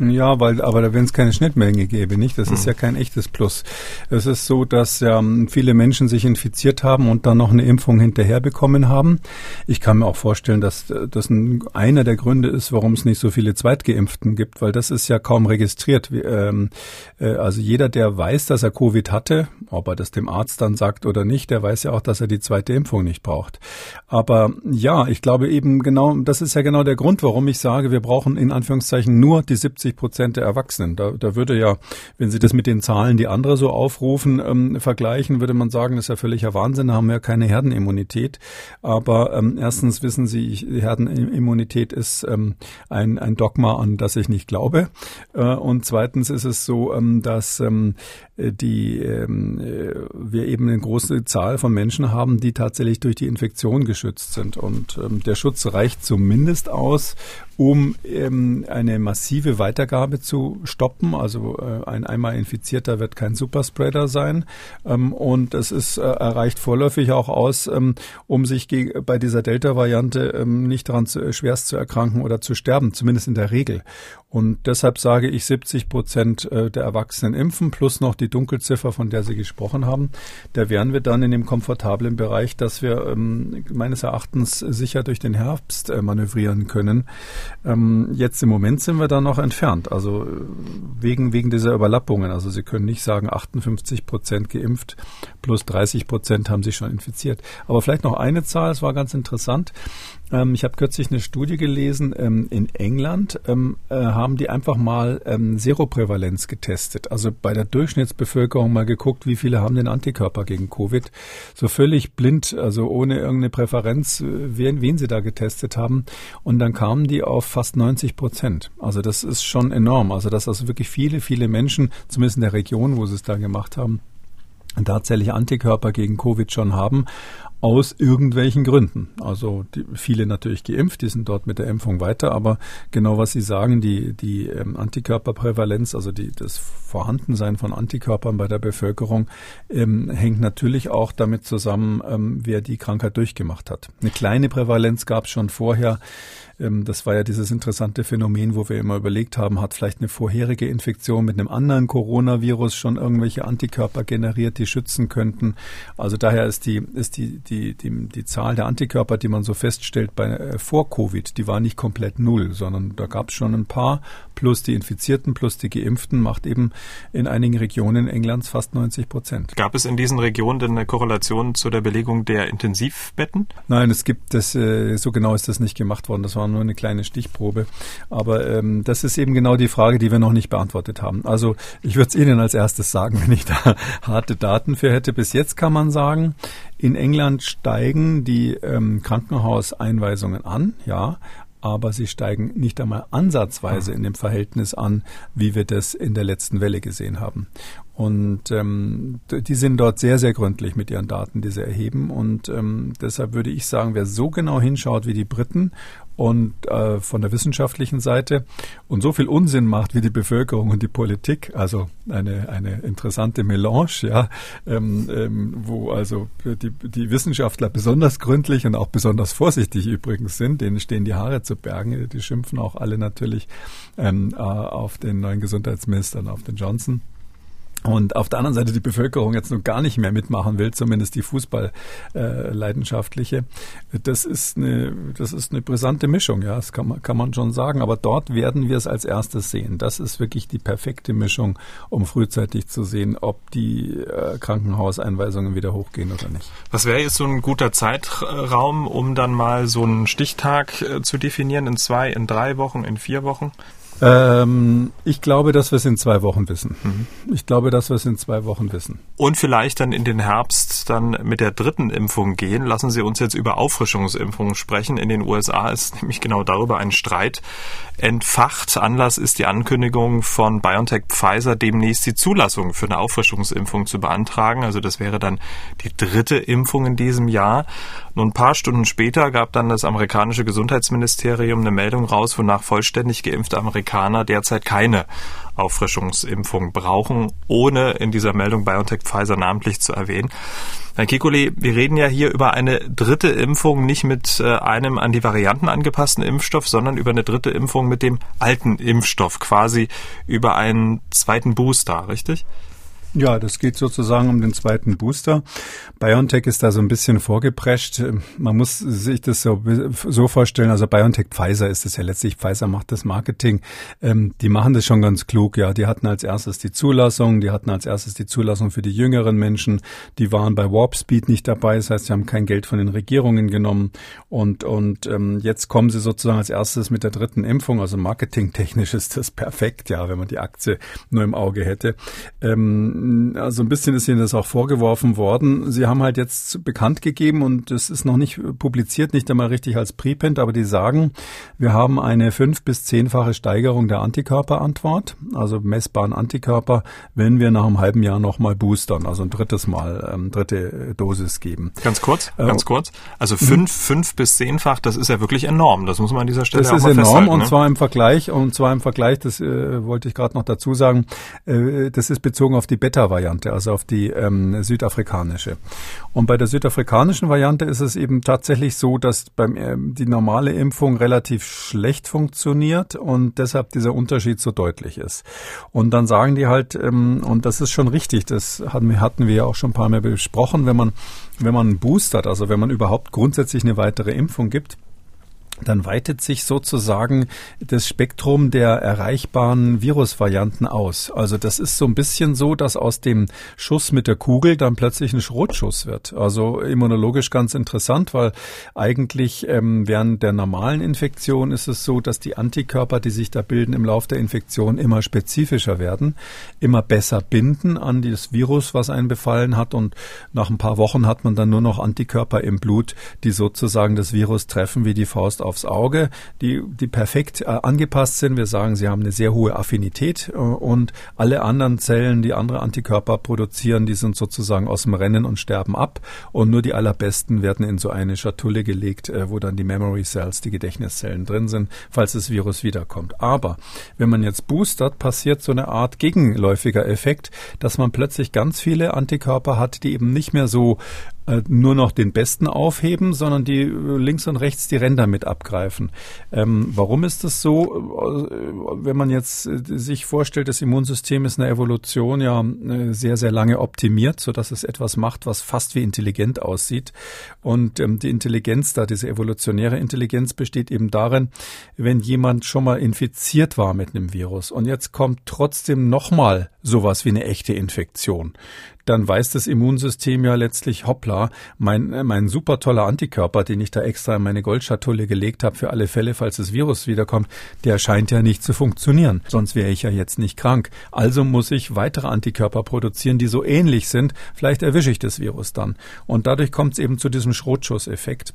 Ja, weil, aber wenn es keine Schnittmenge gäbe, nicht? Das mhm. ist ja kein echtes Plus. Es ist so, dass ja viele Menschen sich infiziert haben und dann noch eine Impfung hinterher bekommen haben. Ich kann mir auch vorstellen, dass das ein, einer der Gründe ist, warum es nicht so viele Zweitgeimpften gibt, weil das ist ja kaum registriert. Ähm, äh, also jeder, der weiß, dass er Covid hatte, ob er das dem Arzt dann sagt oder nicht, der weiß ja auch, dass er die zweite Impfung nicht braucht. Aber ja, ich glaube eben genau, das ist ja genau der Grund, warum ich sage, wir brauchen in Anführungszeichen nur die 70 70 Prozent der Erwachsenen. Da, da würde ja, wenn Sie das mit den Zahlen, die andere so aufrufen, ähm, vergleichen, würde man sagen, das ist ja völliger Wahnsinn, da haben wir ja keine Herdenimmunität. Aber ähm, erstens wissen Sie, Herdenimmunität ist ähm, ein, ein Dogma, an das ich nicht glaube. Äh, und zweitens ist es so, ähm, dass ähm, die ähm, äh, wir eben eine große Zahl von Menschen haben, die tatsächlich durch die Infektion geschützt sind. Und ähm, der Schutz reicht zumindest aus, um ähm, eine massive Weitergabe zu stoppen. Also äh, ein einmal Infizierter wird kein Superspreader sein. Ähm, und es ist äh, erreicht vorläufig auch aus, ähm, um sich bei dieser Delta-Variante ähm, nicht daran zu, äh, schwerst zu erkranken oder zu sterben, zumindest in der Regel. Und deshalb sage ich 70 Prozent äh, der Erwachsenen impfen plus noch die Dunkelziffer, von der Sie gesprochen haben. Da wären wir dann in dem komfortablen Bereich, dass wir ähm, meines Erachtens sicher durch den Herbst äh, manövrieren können. Ähm, jetzt im Moment sind wir da noch entfernt, also äh, wegen, wegen dieser Überlappungen. Also Sie können nicht sagen, 58 Prozent geimpft plus 30 Prozent haben sich schon infiziert. Aber vielleicht noch eine Zahl, es war ganz interessant. Ähm, ich habe kürzlich eine Studie gelesen, ähm, in England ähm, äh, haben die einfach mal ähm, Seroprävalenz getestet. Also bei der Durchschnittsbevölkerung mal geguckt, wie viele haben den Antikörper gegen Covid. So völlig blind, also ohne irgendeine Präferenz, äh, wen, wen sie da getestet haben. Und dann kamen die auf fast 90 Prozent. Also das ist schon enorm. Also dass also wirklich viele, viele Menschen, zumindest in der Region, wo sie es da gemacht haben, tatsächlich Antikörper gegen Covid schon haben aus irgendwelchen Gründen. Also die, viele natürlich geimpft, die sind dort mit der Impfung weiter, aber genau was Sie sagen, die, die ähm, Antikörperprävalenz, also die, das Vorhandensein von Antikörpern bei der Bevölkerung, ähm, hängt natürlich auch damit zusammen, ähm, wer die Krankheit durchgemacht hat. Eine kleine Prävalenz gab es schon vorher das war ja dieses interessante Phänomen, wo wir immer überlegt haben, hat vielleicht eine vorherige Infektion mit einem anderen Coronavirus schon irgendwelche Antikörper generiert, die schützen könnten. Also daher ist die, ist die, die, die, die Zahl der Antikörper, die man so feststellt bei, äh, vor Covid, die war nicht komplett null, sondern da gab es schon ein paar, plus die Infizierten, plus die Geimpften, macht eben in einigen Regionen Englands fast 90 Prozent. Gab es in diesen Regionen denn eine Korrelation zu der Belegung der Intensivbetten? Nein, es gibt das, äh, so genau ist das nicht gemacht worden. Das waren nur eine kleine Stichprobe. Aber ähm, das ist eben genau die Frage, die wir noch nicht beantwortet haben. Also ich würde es Ihnen als erstes sagen, wenn ich da harte Daten für hätte. Bis jetzt kann man sagen, in England steigen die ähm, Krankenhauseinweisungen an, ja, aber sie steigen nicht einmal ansatzweise in dem Verhältnis an, wie wir das in der letzten Welle gesehen haben. Und ähm, die sind dort sehr, sehr gründlich mit ihren Daten, die sie erheben. Und ähm, deshalb würde ich sagen, wer so genau hinschaut wie die Briten und äh, von der wissenschaftlichen Seite und so viel Unsinn macht wie die Bevölkerung und die Politik, also eine, eine interessante Melange, ja, ähm, ähm, wo also die, die Wissenschaftler besonders gründlich und auch besonders vorsichtig übrigens sind, denen stehen die Haare zu Bergen, die schimpfen auch alle natürlich ähm, äh, auf den neuen Gesundheitsminister und auf den Johnson und auf der anderen Seite die Bevölkerung jetzt noch gar nicht mehr mitmachen will, zumindest die Fußball-Leidenschaftliche. Äh, das ist eine, das ist eine brisante Mischung, ja, das kann man, kann man schon sagen. Aber dort werden wir es als erstes sehen. Das ist wirklich die perfekte Mischung, um frühzeitig zu sehen, ob die äh, Krankenhauseinweisungen wieder hochgehen oder nicht. Was wäre jetzt so ein guter Zeitraum, um dann mal so einen Stichtag äh, zu definieren in zwei, in drei Wochen, in vier Wochen? Ähm, ich glaube, dass wir es in zwei Wochen wissen. Mhm. Ich glaube, dass wir es in zwei Wochen wissen. Und vielleicht dann in den Herbst dann mit der dritten Impfung gehen. Lassen Sie uns jetzt über Auffrischungsimpfungen sprechen. In den USA ist nämlich genau darüber ein Streit entfacht. Anlass ist die Ankündigung von BioNTech Pfizer, demnächst die Zulassung für eine Auffrischungsimpfung zu beantragen. Also das wäre dann die dritte Impfung in diesem Jahr. Nur ein paar Stunden später gab dann das amerikanische Gesundheitsministerium eine Meldung raus, wonach vollständig geimpfte Amerikaner derzeit keine Auffrischungsimpfung brauchen, ohne in dieser Meldung BioNTech Pfizer namentlich zu erwähnen. Herr Kikuli, wir reden ja hier über eine dritte Impfung, nicht mit äh, einem an die Varianten angepassten Impfstoff, sondern über eine dritte Impfung mit dem alten Impfstoff, quasi über einen zweiten Booster, richtig? Ja, das geht sozusagen um den zweiten Booster. BioNTech ist da so ein bisschen vorgeprescht. Man muss sich das so, so vorstellen. Also BioNTech Pfizer ist es ja letztlich. Pfizer macht das Marketing. Ähm, die machen das schon ganz klug. Ja, die hatten als erstes die Zulassung. Die hatten als erstes die Zulassung für die jüngeren Menschen. Die waren bei Warp Speed nicht dabei. Das heißt, sie haben kein Geld von den Regierungen genommen. Und, und ähm, jetzt kommen sie sozusagen als erstes mit der dritten Impfung. Also marketingtechnisch ist das perfekt, ja, wenn man die Aktie nur im Auge hätte. Ähm, also ein bisschen ist Ihnen das auch vorgeworfen worden. Sie haben halt jetzt bekannt gegeben und es ist noch nicht publiziert, nicht einmal richtig als Prepend, aber die sagen, wir haben eine fünf- bis zehnfache Steigerung der Antikörperantwort, also messbaren Antikörper, wenn wir nach einem halben Jahr nochmal boostern, also ein drittes Mal, ähm, dritte Dosis geben. Ganz kurz, äh, ganz kurz. Also fünf, fünf bis zehnfach, das ist ja wirklich enorm. Das muss man an dieser Stelle das auch mal festhalten. Das ist enorm und ne? zwar im Vergleich, und zwar im Vergleich, das äh, wollte ich gerade noch dazu sagen, äh, das ist bezogen auf die Beta-Variante, also auf die ähm, südafrikanische. Und bei der südafrikanischen Variante ist es eben tatsächlich so, dass beim, ähm, die normale Impfung relativ schlecht funktioniert und deshalb dieser Unterschied so deutlich ist. Und dann sagen die halt, ähm, und das ist schon richtig, das hatten, hatten wir ja auch schon ein paar Mal besprochen, wenn man, wenn man boostert, also wenn man überhaupt grundsätzlich eine weitere Impfung gibt, dann weitet sich sozusagen das Spektrum der erreichbaren Virusvarianten aus. Also das ist so ein bisschen so, dass aus dem Schuss mit der Kugel dann plötzlich ein Schrotschuss wird. Also immunologisch ganz interessant, weil eigentlich ähm, während der normalen Infektion ist es so, dass die Antikörper, die sich da bilden im Laufe der Infektion, immer spezifischer werden, immer besser binden an das Virus, was einen befallen hat und nach ein paar Wochen hat man dann nur noch Antikörper im Blut, die sozusagen das Virus treffen wie die Faust aufs Auge, die, die perfekt äh, angepasst sind. Wir sagen, sie haben eine sehr hohe Affinität äh, und alle anderen Zellen, die andere Antikörper produzieren, die sind sozusagen aus dem Rennen und sterben ab und nur die allerbesten werden in so eine Schatulle gelegt, äh, wo dann die Memory Cells, die Gedächtniszellen drin sind, falls das Virus wiederkommt. Aber wenn man jetzt boostert, passiert so eine Art gegenläufiger Effekt, dass man plötzlich ganz viele Antikörper hat, die eben nicht mehr so nur noch den Besten aufheben, sondern die äh, links und rechts die Ränder mit abgreifen. Ähm, warum ist das so? Äh, wenn man jetzt sich vorstellt, das Immunsystem ist in der Evolution ja sehr, sehr lange optimiert, so dass es etwas macht, was fast wie intelligent aussieht. Und ähm, die Intelligenz da, diese evolutionäre Intelligenz besteht eben darin, wenn jemand schon mal infiziert war mit einem Virus und jetzt kommt trotzdem nochmal sowas wie eine echte Infektion dann weiß das Immunsystem ja letztlich, hoppla, mein, äh, mein super toller Antikörper, den ich da extra in meine Goldschatulle gelegt habe für alle Fälle, falls das Virus wiederkommt, der scheint ja nicht zu funktionieren. Sonst wäre ich ja jetzt nicht krank. Also muss ich weitere Antikörper produzieren, die so ähnlich sind. Vielleicht erwische ich das Virus dann. Und dadurch kommt es eben zu diesem Schrotschusseffekt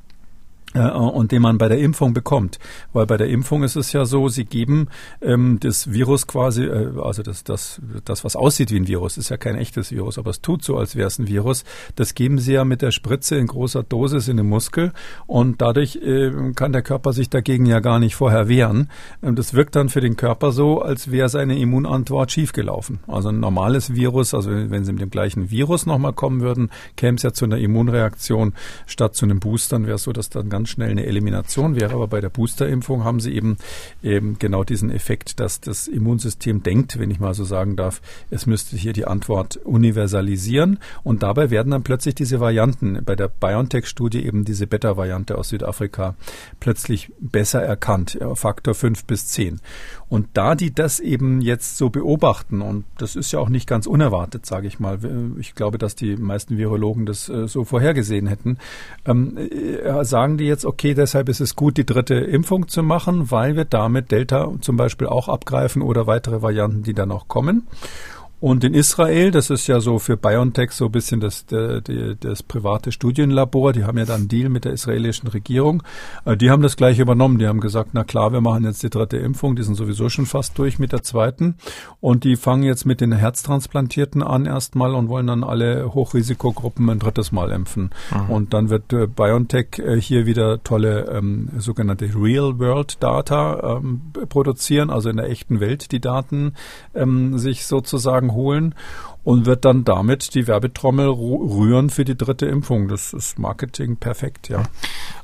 und den man bei der Impfung bekommt. Weil bei der Impfung ist es ja so, sie geben ähm, das Virus quasi, äh, also das, das, das, was aussieht wie ein Virus, ist ja kein echtes Virus, aber es tut so, als wäre es ein Virus. Das geben sie ja mit der Spritze in großer Dosis in den Muskel und dadurch äh, kann der Körper sich dagegen ja gar nicht vorher wehren. Und das wirkt dann für den Körper so, als wäre seine Immunantwort schiefgelaufen. Also ein normales Virus, also wenn sie mit dem gleichen Virus nochmal kommen würden, käme es ja zu einer Immunreaktion statt zu einem Boostern, wäre es so, dass dann ganz ganz schnell eine Elimination wäre. Aber bei der Boosterimpfung haben sie eben, eben genau diesen Effekt, dass das Immunsystem denkt, wenn ich mal so sagen darf, es müsste hier die Antwort universalisieren. Und dabei werden dann plötzlich diese Varianten, bei der BioNTech-Studie eben diese Beta-Variante aus Südafrika, plötzlich besser erkannt, Faktor 5 bis 10. Und da die das eben jetzt so beobachten, und das ist ja auch nicht ganz unerwartet, sage ich mal, ich glaube, dass die meisten Virologen das äh, so vorhergesehen hätten, ähm, äh, sagen die jetzt, okay, deshalb ist es gut, die dritte Impfung zu machen, weil wir damit Delta zum Beispiel auch abgreifen oder weitere Varianten, die dann auch kommen. Und in Israel, das ist ja so für BioNTech so ein bisschen das, das, das private Studienlabor, die haben ja dann einen Deal mit der israelischen Regierung. Äh, die haben das gleich übernommen. Die haben gesagt, na klar, wir machen jetzt die dritte Impfung, die sind sowieso schon fast durch mit der zweiten. Und die fangen jetzt mit den Herztransplantierten an erstmal und wollen dann alle Hochrisikogruppen ein drittes Mal impfen. Mhm. Und dann wird äh, BioNTech äh, hier wieder tolle ähm, sogenannte Real-World-Data ähm, produzieren, also in der echten Welt die Daten ähm, sich sozusagen holen und wird dann damit die Werbetrommel rühren für die dritte Impfung. Das ist Marketing perfekt, ja.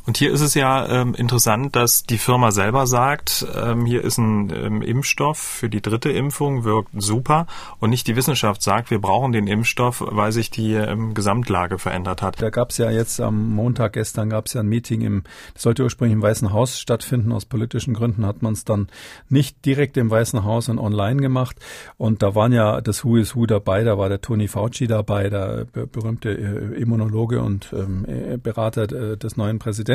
Und hier ist es ja ähm, interessant, dass die Firma selber sagt, ähm, hier ist ein ähm, Impfstoff für die dritte Impfung, wirkt super. Und nicht die Wissenschaft sagt, wir brauchen den Impfstoff, weil sich die ähm, Gesamtlage verändert hat. Da gab es ja jetzt am Montag gestern gab es ja ein Meeting im, das sollte ursprünglich im Weißen Haus stattfinden. Aus politischen Gründen hat man es dann nicht direkt im Weißen Haus und online gemacht. Und da waren ja das Who is Who dabei, da war der Tony Fauci dabei, der berühmte äh, Immunologe und ähm, äh, Berater äh, des neuen Präsidenten.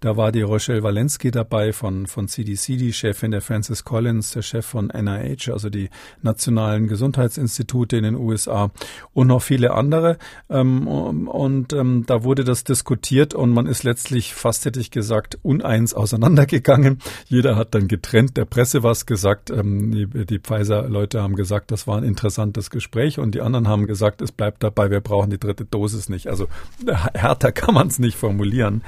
Da war die Rochelle Walensky dabei von, von CDC, die Chefin der Francis Collins, der Chef von NIH, also die nationalen Gesundheitsinstitute in den USA und noch viele andere. Ähm, und ähm, da wurde das diskutiert und man ist letztlich fast, hätte ich gesagt, uneins auseinandergegangen. Jeder hat dann getrennt der Presse was gesagt. Ähm, die, die Pfizer-Leute haben gesagt, das war ein interessantes Gespräch und die anderen haben gesagt, es bleibt dabei, wir brauchen die dritte Dosis nicht. Also härter kann man es nicht formulieren.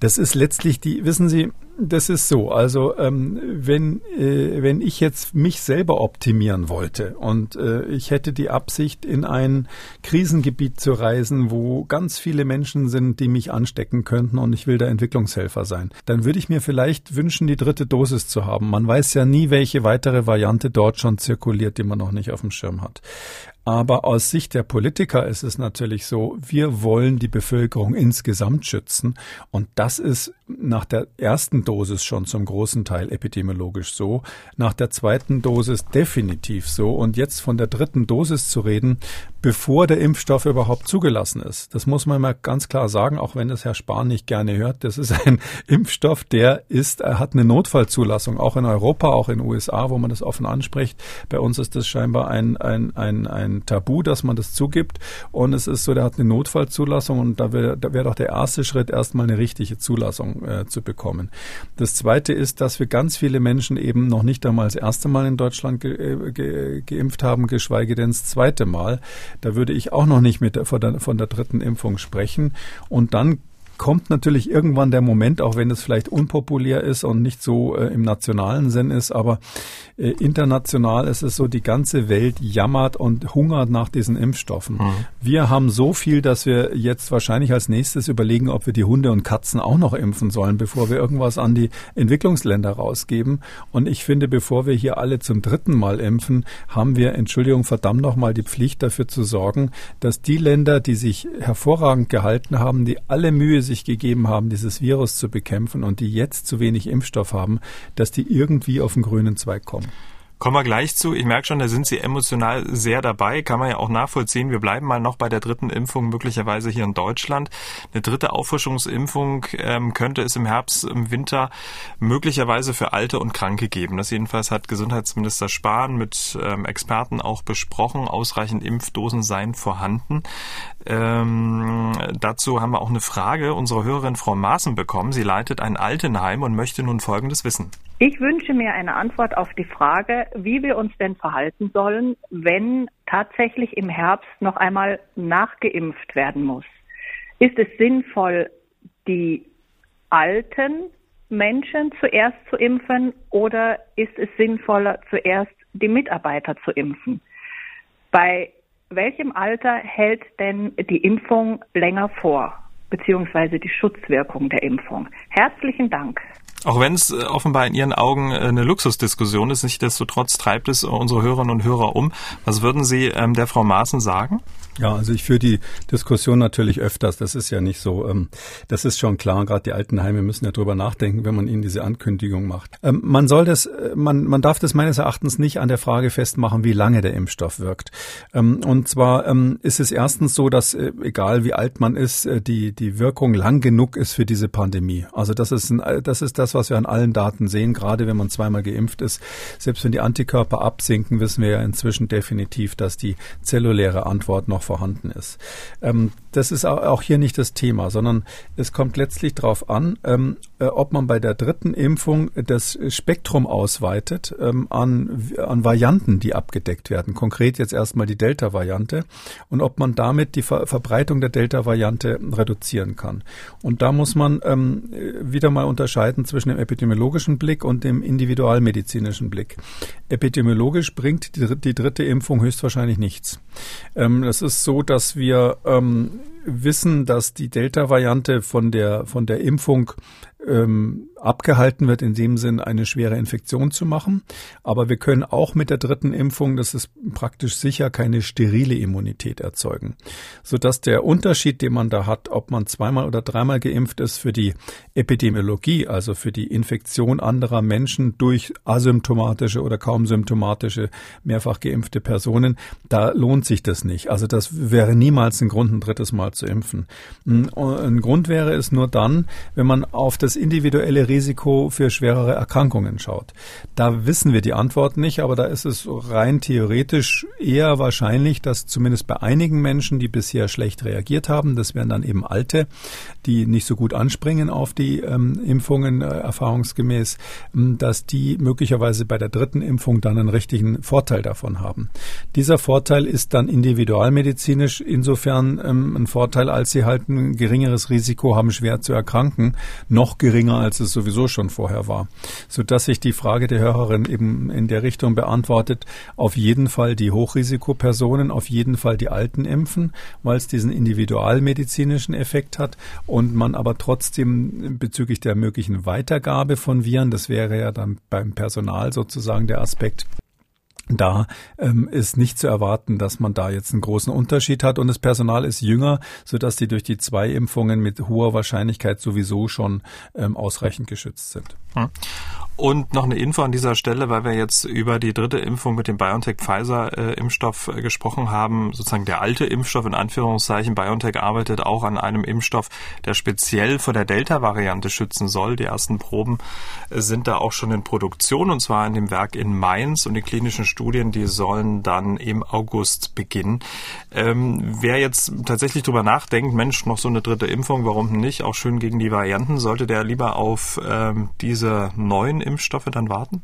Das ist letztlich die, wissen Sie, das ist so. Also ähm, wenn äh, wenn ich jetzt mich selber optimieren wollte und äh, ich hätte die Absicht, in ein Krisengebiet zu reisen, wo ganz viele Menschen sind, die mich anstecken könnten und ich will da Entwicklungshelfer sein, dann würde ich mir vielleicht wünschen, die dritte Dosis zu haben. Man weiß ja nie, welche weitere Variante dort schon zirkuliert, die man noch nicht auf dem Schirm hat. Aber aus Sicht der Politiker ist es natürlich so, wir wollen die Bevölkerung insgesamt schützen. Und das ist nach der ersten Dosis schon zum großen Teil epidemiologisch so, nach der zweiten Dosis definitiv so. Und jetzt von der dritten Dosis zu reden, bevor der Impfstoff überhaupt zugelassen ist. Das muss man mal ganz klar sagen, auch wenn das Herr Spahn nicht gerne hört. Das ist ein Impfstoff, der ist, er hat eine Notfallzulassung, auch in Europa, auch in den USA, wo man das offen anspricht. Bei uns ist das scheinbar ein, ein, ein, ein Tabu, dass man das zugibt. Und es ist so, der hat eine Notfallzulassung und da wäre da wär doch der erste Schritt, erstmal eine richtige Zulassung äh, zu bekommen. Das zweite ist, dass wir ganz viele Menschen eben noch nicht einmal das erste Mal in Deutschland ge, äh, ge, geimpft haben, geschweige denn das zweite Mal. Da würde ich auch noch nicht mit von der, von der dritten Impfung sprechen. Und dann kommt natürlich irgendwann der Moment, auch wenn es vielleicht unpopulär ist und nicht so äh, im nationalen Sinn ist, aber äh, international ist es so, die ganze Welt jammert und hungert nach diesen Impfstoffen. Mhm. Wir haben so viel, dass wir jetzt wahrscheinlich als nächstes überlegen, ob wir die Hunde und Katzen auch noch impfen sollen, bevor wir irgendwas an die Entwicklungsländer rausgeben. Und ich finde, bevor wir hier alle zum dritten Mal impfen, haben wir, Entschuldigung, verdammt nochmal die Pflicht dafür zu sorgen, dass die Länder, die sich hervorragend gehalten haben, die alle Mühe sich gegeben haben, dieses Virus zu bekämpfen und die jetzt zu wenig Impfstoff haben, dass die irgendwie auf den grünen Zweig kommen. Kommen wir gleich zu. Ich merke schon, da sind Sie emotional sehr dabei. Kann man ja auch nachvollziehen. Wir bleiben mal noch bei der dritten Impfung, möglicherweise hier in Deutschland. Eine dritte Auffrischungsimpfung ähm, könnte es im Herbst, im Winter möglicherweise für Alte und Kranke geben. Das jedenfalls hat Gesundheitsminister Spahn mit ähm, Experten auch besprochen. Ausreichend Impfdosen seien vorhanden. Ähm, dazu haben wir auch eine Frage unserer Hörerin Frau Maaßen bekommen. Sie leitet ein Altenheim und möchte nun Folgendes wissen. Ich wünsche mir eine Antwort auf die Frage, wie wir uns denn verhalten sollen, wenn tatsächlich im Herbst noch einmal nachgeimpft werden muss. Ist es sinnvoll, die alten Menschen zuerst zu impfen oder ist es sinnvoller, zuerst die Mitarbeiter zu impfen? Bei welchem Alter hält denn die Impfung länger vor, beziehungsweise die Schutzwirkung der Impfung? Herzlichen Dank. Auch wenn es äh, offenbar in Ihren Augen äh, eine Luxusdiskussion ist, nichtsdestotrotz treibt es unsere Hörerinnen und Hörer um. Was würden Sie ähm, der Frau Maaßen sagen? Ja, also ich führe die Diskussion natürlich öfters. Das ist ja nicht so. Ähm, das ist schon klar. Gerade die Altenheime müssen ja drüber nachdenken, wenn man ihnen diese Ankündigung macht. Ähm, man soll das, äh, man, man darf das meines Erachtens nicht an der Frage festmachen, wie lange der Impfstoff wirkt. Ähm, und zwar ähm, ist es erstens so, dass äh, egal wie alt man ist, äh, die die Wirkung lang genug ist für diese Pandemie. Also das ist ein, das ist das, was wir an allen Daten sehen. Gerade wenn man zweimal geimpft ist, selbst wenn die Antikörper absinken, wissen wir ja inzwischen definitiv, dass die zelluläre Antwort noch vorhanden ist. Ähm, das ist auch hier nicht das Thema, sondern es kommt letztlich darauf an, ähm, äh, ob man bei der dritten Impfung das Spektrum ausweitet ähm, an, an Varianten, die abgedeckt werden. Konkret jetzt erstmal die Delta-Variante und ob man damit die Ver Verbreitung der Delta-Variante reduzieren kann. Und da muss man ähm, wieder mal unterscheiden zwischen dem epidemiologischen Blick und dem individualmedizinischen Blick. Epidemiologisch bringt die, die dritte Impfung höchstwahrscheinlich nichts. Ähm, das ist es so, dass wir ähm, wissen, dass die Delta-Variante von der, von der Impfung ähm, abgehalten wird, in dem Sinn eine schwere Infektion zu machen. Aber wir können auch mit der dritten Impfung, das ist praktisch sicher, keine sterile Immunität erzeugen. Sodass der Unterschied, den man da hat, ob man zweimal oder dreimal geimpft ist für die Epidemiologie, also für die Infektion anderer Menschen durch asymptomatische oder kaum symptomatische mehrfach geimpfte Personen, da lohnt sich das nicht. Also das wäre niemals ein Grund, ein drittes Mal zu impfen. Ein Grund wäre es nur dann, wenn man auf das individuelle Risiko für schwerere Erkrankungen schaut. Da wissen wir die Antwort nicht, aber da ist es rein theoretisch eher wahrscheinlich, dass zumindest bei einigen Menschen, die bisher schlecht reagiert haben, das wären dann eben Alte, die nicht so gut anspringen auf die ähm, Impfungen äh, erfahrungsgemäß, dass die möglicherweise bei der dritten Impfung dann einen richtigen Vorteil davon haben. Dieser Vorteil ist dann individualmedizinisch insofern ähm, ein Vorteil, als sie halt ein geringeres Risiko haben, schwer zu erkranken, noch geringer, als es sowieso schon vorher war. Sodass sich die Frage der Hörerin eben in der Richtung beantwortet, auf jeden Fall die Hochrisikopersonen, auf jeden Fall die Alten impfen, weil es diesen individualmedizinischen Effekt hat und man aber trotzdem bezüglich der möglichen Weitergabe von Viren, das wäre ja dann beim Personal sozusagen der Aspekt, da ähm, ist nicht zu erwarten, dass man da jetzt einen großen Unterschied hat und das Personal ist jünger, sodass die durch die zwei Impfungen mit hoher Wahrscheinlichkeit sowieso schon ähm, ausreichend geschützt sind. Und noch eine Info an dieser Stelle, weil wir jetzt über die dritte Impfung mit dem BioNTech-Pfizer-Impfstoff äh, gesprochen haben. Sozusagen der alte Impfstoff in Anführungszeichen. BioNTech arbeitet auch an einem Impfstoff, der speziell vor der Delta-Variante schützen soll. Die ersten Proben äh, sind da auch schon in Produktion und zwar in dem Werk in Mainz und die klinischen Studien, die sollen dann im August beginnen. Ähm, wer jetzt tatsächlich drüber nachdenkt, Mensch, noch so eine dritte Impfung, warum nicht? Auch schön gegen die Varianten, sollte der lieber auf ähm, diese neuen Impfstoffe dann warten?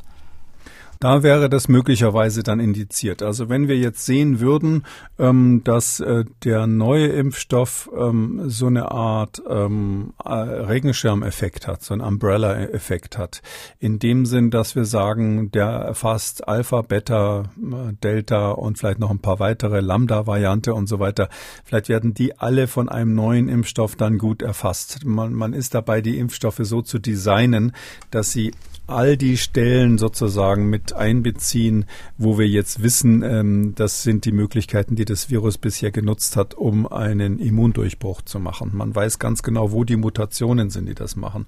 Da wäre das möglicherweise dann indiziert. Also wenn wir jetzt sehen würden, ähm, dass äh, der neue Impfstoff ähm, so eine Art ähm, äh, Regenschirmeffekt hat, so einen Umbrella-Effekt hat, in dem Sinn, dass wir sagen, der erfasst Alpha, Beta, äh, Delta und vielleicht noch ein paar weitere Lambda-Variante und so weiter. Vielleicht werden die alle von einem neuen Impfstoff dann gut erfasst. Man, man ist dabei, die Impfstoffe so zu designen, dass sie all die Stellen sozusagen mit einbeziehen, wo wir jetzt wissen, ähm, das sind die Möglichkeiten, die das Virus bisher genutzt hat, um einen Immundurchbruch zu machen. Man weiß ganz genau, wo die Mutationen sind, die das machen.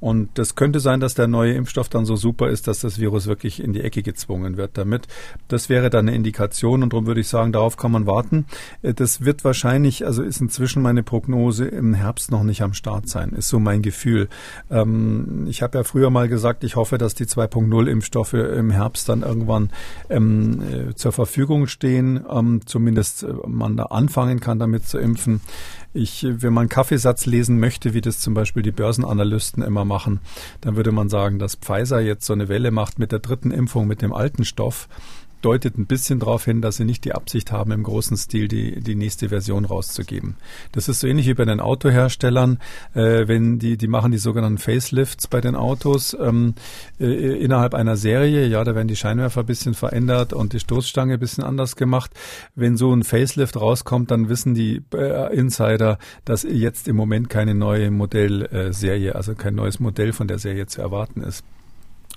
Und das könnte sein, dass der neue Impfstoff dann so super ist, dass das Virus wirklich in die Ecke gezwungen wird damit. Das wäre dann eine Indikation und darum würde ich sagen, darauf kann man warten. Äh, das wird wahrscheinlich, also ist inzwischen meine Prognose im Herbst noch nicht am Start sein, ist so mein Gefühl. Ähm, ich habe ja früher mal gesagt, ich hoffe, dass die 2.0 Impfstoffe im Herbst dann irgendwann ähm, äh, zur Verfügung stehen, ähm, zumindest äh, man da anfangen kann, damit zu impfen. Ich, wenn man Kaffeesatz lesen möchte, wie das zum Beispiel die Börsenanalysten immer machen, dann würde man sagen, dass Pfizer jetzt so eine Welle macht mit der dritten Impfung mit dem alten Stoff deutet ein bisschen darauf hin, dass sie nicht die Absicht haben, im großen Stil die, die nächste Version rauszugeben. Das ist so ähnlich wie bei den Autoherstellern, äh, wenn die, die machen die sogenannten Facelifts bei den Autos ähm, äh, innerhalb einer Serie. Ja, da werden die Scheinwerfer ein bisschen verändert und die Stoßstange ein bisschen anders gemacht. Wenn so ein Facelift rauskommt, dann wissen die äh, Insider, dass jetzt im Moment keine neue Modellserie, also kein neues Modell von der Serie zu erwarten ist.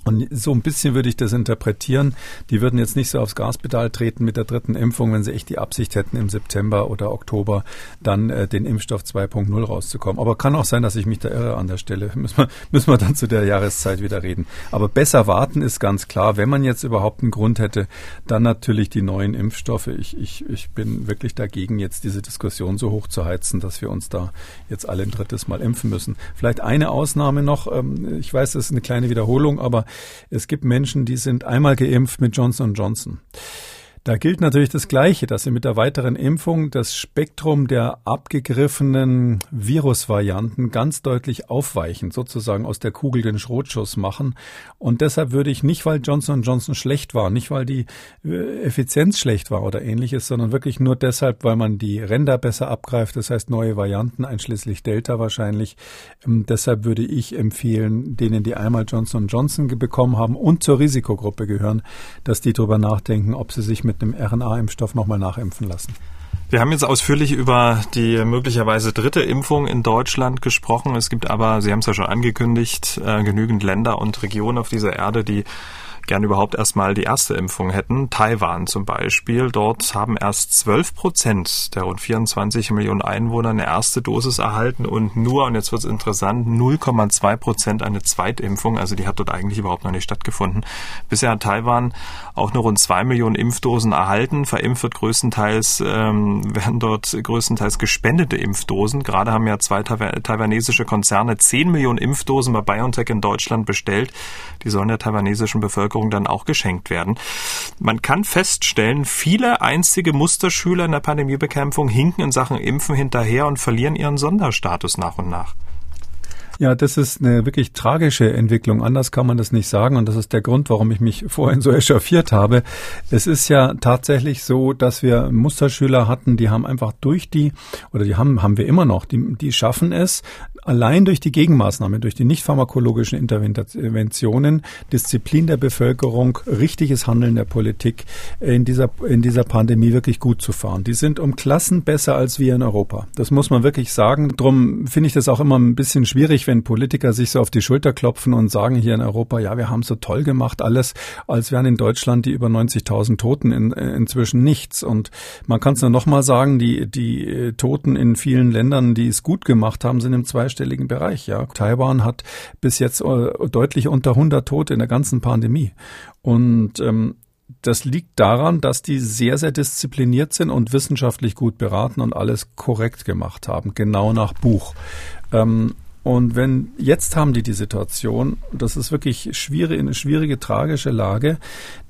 Und so ein bisschen würde ich das interpretieren. Die würden jetzt nicht so aufs Gaspedal treten mit der dritten Impfung, wenn sie echt die Absicht hätten, im September oder Oktober dann äh, den Impfstoff 2.0 rauszukommen. Aber kann auch sein, dass ich mich da irre an der Stelle. Müssen wir, müssen wir dann zu der Jahreszeit wieder reden. Aber besser warten ist ganz klar. Wenn man jetzt überhaupt einen Grund hätte, dann natürlich die neuen Impfstoffe. Ich, ich, ich bin wirklich dagegen, jetzt diese Diskussion so hoch zu heizen, dass wir uns da jetzt alle ein drittes Mal impfen müssen. Vielleicht eine Ausnahme noch. Ähm, ich weiß, es ist eine kleine Wiederholung, aber es gibt Menschen, die sind einmal geimpft mit Johnson Johnson. Da gilt natürlich das Gleiche, dass sie mit der weiteren Impfung das Spektrum der abgegriffenen Virusvarianten ganz deutlich aufweichen, sozusagen aus der Kugel den Schrotschuss machen. Und deshalb würde ich nicht, weil Johnson Johnson schlecht war, nicht weil die äh, Effizienz schlecht war oder ähnliches, sondern wirklich nur deshalb, weil man die Ränder besser abgreift, das heißt neue Varianten, einschließlich Delta wahrscheinlich. Ähm, deshalb würde ich empfehlen, denen, die einmal Johnson Johnson bekommen haben und zur Risikogruppe gehören, dass die darüber nachdenken, ob sie sich mit mit einem RNA-Impfstoff nochmal nachimpfen lassen. Wir haben jetzt ausführlich über die möglicherweise dritte Impfung in Deutschland gesprochen. Es gibt aber, Sie haben es ja schon angekündigt, äh, genügend Länder und Regionen auf dieser Erde, die gern überhaupt erstmal die erste Impfung hätten. Taiwan zum Beispiel. Dort haben erst 12 Prozent der rund 24 Millionen Einwohner eine erste Dosis erhalten und nur, und jetzt wird es interessant, 0,2 Prozent eine Zweitimpfung. Also die hat dort eigentlich überhaupt noch nicht stattgefunden. Bisher hat Taiwan auch nur rund zwei Millionen Impfdosen erhalten. Verimpft wird größtenteils, ähm, werden dort größtenteils gespendete Impfdosen. Gerade haben ja zwei taiwanesische Konzerne 10 Millionen Impfdosen bei BioNTech in Deutschland bestellt. Die sollen der taiwanesischen Bevölkerung dann auch geschenkt werden. Man kann feststellen, viele einstige Musterschüler in der Pandemiebekämpfung hinken in Sachen Impfen hinterher und verlieren ihren Sonderstatus nach und nach. Ja, das ist eine wirklich tragische Entwicklung. Anders kann man das nicht sagen. Und das ist der Grund, warum ich mich vorhin so echauffiert habe. Es ist ja tatsächlich so, dass wir Musterschüler hatten, die haben einfach durch die, oder die haben, haben wir immer noch, die, die schaffen es, allein durch die Gegenmaßnahme, durch die nicht pharmakologischen Interventionen, Disziplin der Bevölkerung, richtiges Handeln der Politik in dieser, in dieser Pandemie wirklich gut zu fahren. Die sind um Klassen besser als wir in Europa. Das muss man wirklich sagen. Drum finde ich das auch immer ein bisschen schwierig, wenn Politiker sich so auf die Schulter klopfen und sagen hier in Europa, ja, wir haben so toll gemacht alles, als wären in Deutschland die über 90.000 Toten in, inzwischen nichts. Und man kann es nur noch mal sagen, die, die äh, Toten in vielen Ländern, die es gut gemacht haben, sind im zweistelligen Bereich. Ja, Taiwan hat bis jetzt äh, deutlich unter 100 Tote in der ganzen Pandemie. Und ähm, das liegt daran, dass die sehr, sehr diszipliniert sind und wissenschaftlich gut beraten und alles korrekt gemacht haben, genau nach Buch. Ähm, und wenn jetzt haben die die Situation, das ist wirklich schwierig, eine schwierige, tragische Lage,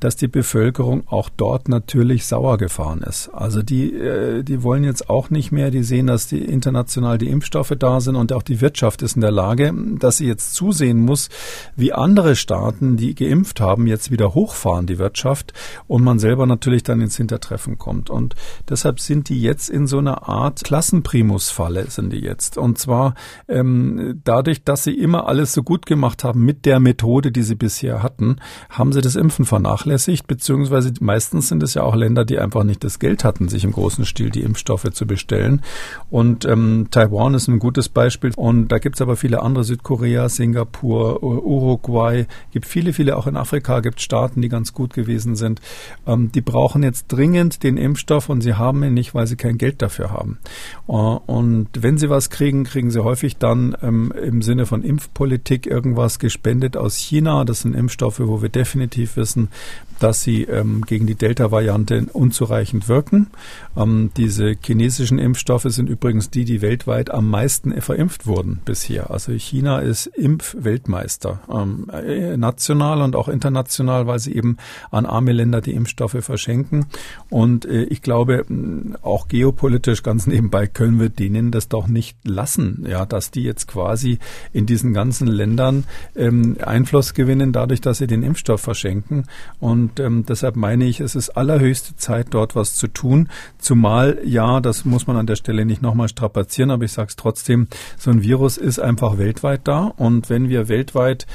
dass die Bevölkerung auch dort natürlich sauer gefahren ist. Also die, äh, die wollen jetzt auch nicht mehr, die sehen, dass die international die Impfstoffe da sind und auch die Wirtschaft ist in der Lage, dass sie jetzt zusehen muss, wie andere Staaten, die geimpft haben, jetzt wieder hochfahren, die Wirtschaft, und man selber natürlich dann ins Hintertreffen kommt. Und deshalb sind die jetzt in so einer Art Klassenprimusfalle, sind die jetzt. Und zwar ähm, dadurch, dass sie immer alles so gut gemacht haben mit der Methode, die sie bisher hatten, haben sie das Impfen vernachlässigt, beziehungsweise meistens sind es ja auch Länder, die einfach nicht das Geld hatten, sich im großen Stil die Impfstoffe zu bestellen. Und ähm, Taiwan ist ein gutes Beispiel. Und da gibt es aber viele andere, Südkorea, Singapur, Uruguay, gibt viele, viele auch in Afrika, gibt Staaten, die ganz gut gewesen sind. Ähm, die brauchen jetzt dringend den Impfstoff und sie haben ihn nicht, weil sie kein Geld dafür haben. Uh, und wenn sie was kriegen, kriegen sie häufig dann ähm, ähm, im Sinne von Impfpolitik irgendwas gespendet aus China. Das sind Impfstoffe, wo wir definitiv wissen, dass sie ähm, gegen die Delta-Variante unzureichend wirken. Ähm, diese chinesischen Impfstoffe sind übrigens die, die weltweit am meisten verimpft wurden bisher. Also China ist Impfweltmeister, ähm, äh, national und auch international, weil sie eben an arme Länder die Impfstoffe verschenken. Und äh, ich glaube, auch geopolitisch ganz nebenbei können wir denen das doch nicht lassen, ja, dass die jetzt quasi in diesen ganzen Ländern ähm, Einfluss gewinnen, dadurch, dass sie den Impfstoff verschenken. Und ähm, deshalb meine ich, es ist allerhöchste Zeit, dort was zu tun. Zumal, ja, das muss man an der Stelle nicht nochmal strapazieren, aber ich sage es trotzdem, so ein Virus ist einfach weltweit da. Und wenn wir weltweit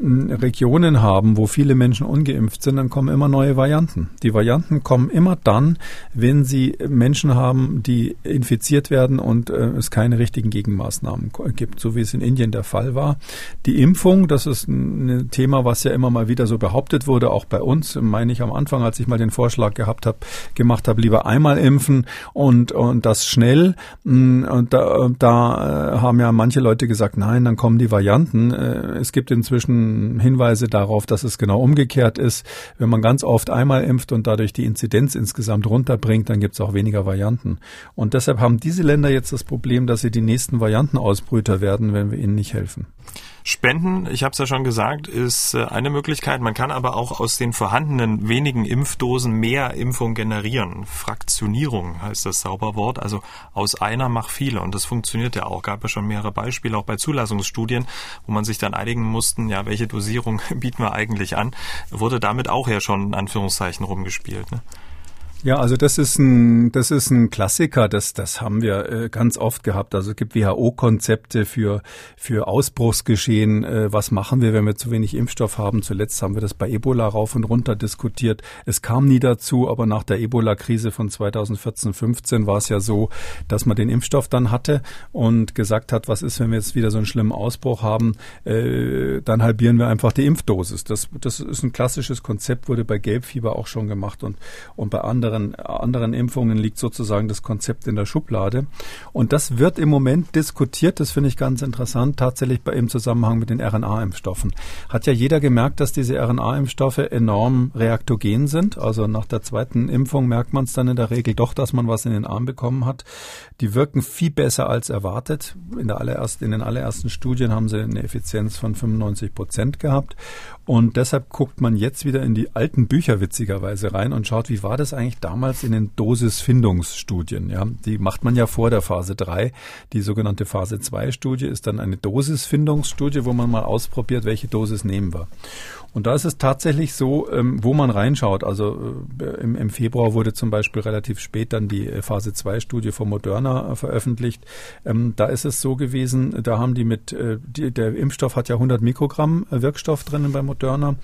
Regionen haben, wo viele Menschen ungeimpft sind, dann kommen immer neue Varianten. Die Varianten kommen immer dann, wenn sie Menschen haben, die infiziert werden und äh, es keine richtigen Gegenmaßnahmen gibt, so wie es in Indien der Fall war. Die Impfung, das ist ein Thema, was ja immer mal wieder so behauptet wurde, auch bei uns, meine ich am Anfang, als ich mal den Vorschlag gehabt habe, gemacht habe, lieber einmal impfen und, und das schnell. Mm, und da, da äh, haben ja manche Leute gesagt, nein, dann kommen die Varianten. Äh, es gibt inzwischen Hinweise darauf, dass es genau umgekehrt ist. Wenn man ganz oft einmal impft und dadurch die Inzidenz insgesamt runterbringt, dann gibt es auch weniger Varianten. Und deshalb haben diese Länder jetzt das Problem, dass sie die nächsten Variantenausbrüter werden, wenn wir ihnen nicht helfen. Spenden, ich habe es ja schon gesagt, ist äh, eine Möglichkeit. Man kann aber auch aus den vorhandenen wenigen Impfdosen mehr Impfung generieren. Fraktionierung heißt das Zauberwort. Also aus einer mach viele. Und das funktioniert ja auch. Gab ja schon mehrere Beispiele, auch bei Zulassungsstudien, wo man sich dann einigen mussten, ja, welche Dosierung bieten wir eigentlich an. Wurde damit auch ja schon in Anführungszeichen rumgespielt. Ne? Ja, also das ist ein, das ist ein Klassiker, das, das haben wir äh, ganz oft gehabt. Also es gibt WHO-Konzepte für, für Ausbruchsgeschehen. Äh, was machen wir, wenn wir zu wenig Impfstoff haben? Zuletzt haben wir das bei Ebola rauf und runter diskutiert. Es kam nie dazu, aber nach der Ebola-Krise von 2014, 15 war es ja so, dass man den Impfstoff dann hatte und gesagt hat, was ist, wenn wir jetzt wieder so einen schlimmen Ausbruch haben? Äh, dann halbieren wir einfach die Impfdosis. Das, das ist ein klassisches Konzept, wurde bei Gelbfieber auch schon gemacht und, und bei anderen anderen, anderen Impfungen liegt sozusagen das Konzept in der Schublade. Und das wird im Moment diskutiert, das finde ich ganz interessant, tatsächlich bei, im Zusammenhang mit den RNA-Impfstoffen. Hat ja jeder gemerkt, dass diese RNA-Impfstoffe enorm reaktogen sind. Also nach der zweiten Impfung merkt man es dann in der Regel doch, dass man was in den Arm bekommen hat. Die wirken viel besser als erwartet. In, der allerersten, in den allerersten Studien haben sie eine Effizienz von 95 Prozent gehabt. Und deshalb guckt man jetzt wieder in die alten Bücher witzigerweise rein und schaut, wie war das eigentlich damals in den Dosisfindungsstudien. Ja, die macht man ja vor der Phase 3. Die sogenannte Phase 2 Studie ist dann eine Dosisfindungsstudie, wo man mal ausprobiert, welche Dosis nehmen wir. Und da ist es tatsächlich so, ähm, wo man reinschaut. Also äh, im, Februar wurde zum Beispiel relativ spät dann die äh, Phase 2 Studie von Moderna äh, veröffentlicht. Ähm, da ist es so gewesen, da haben die mit, der Impfstoff hat ja 100 Mikrogramm Wirkstoff drinnen bei Moderna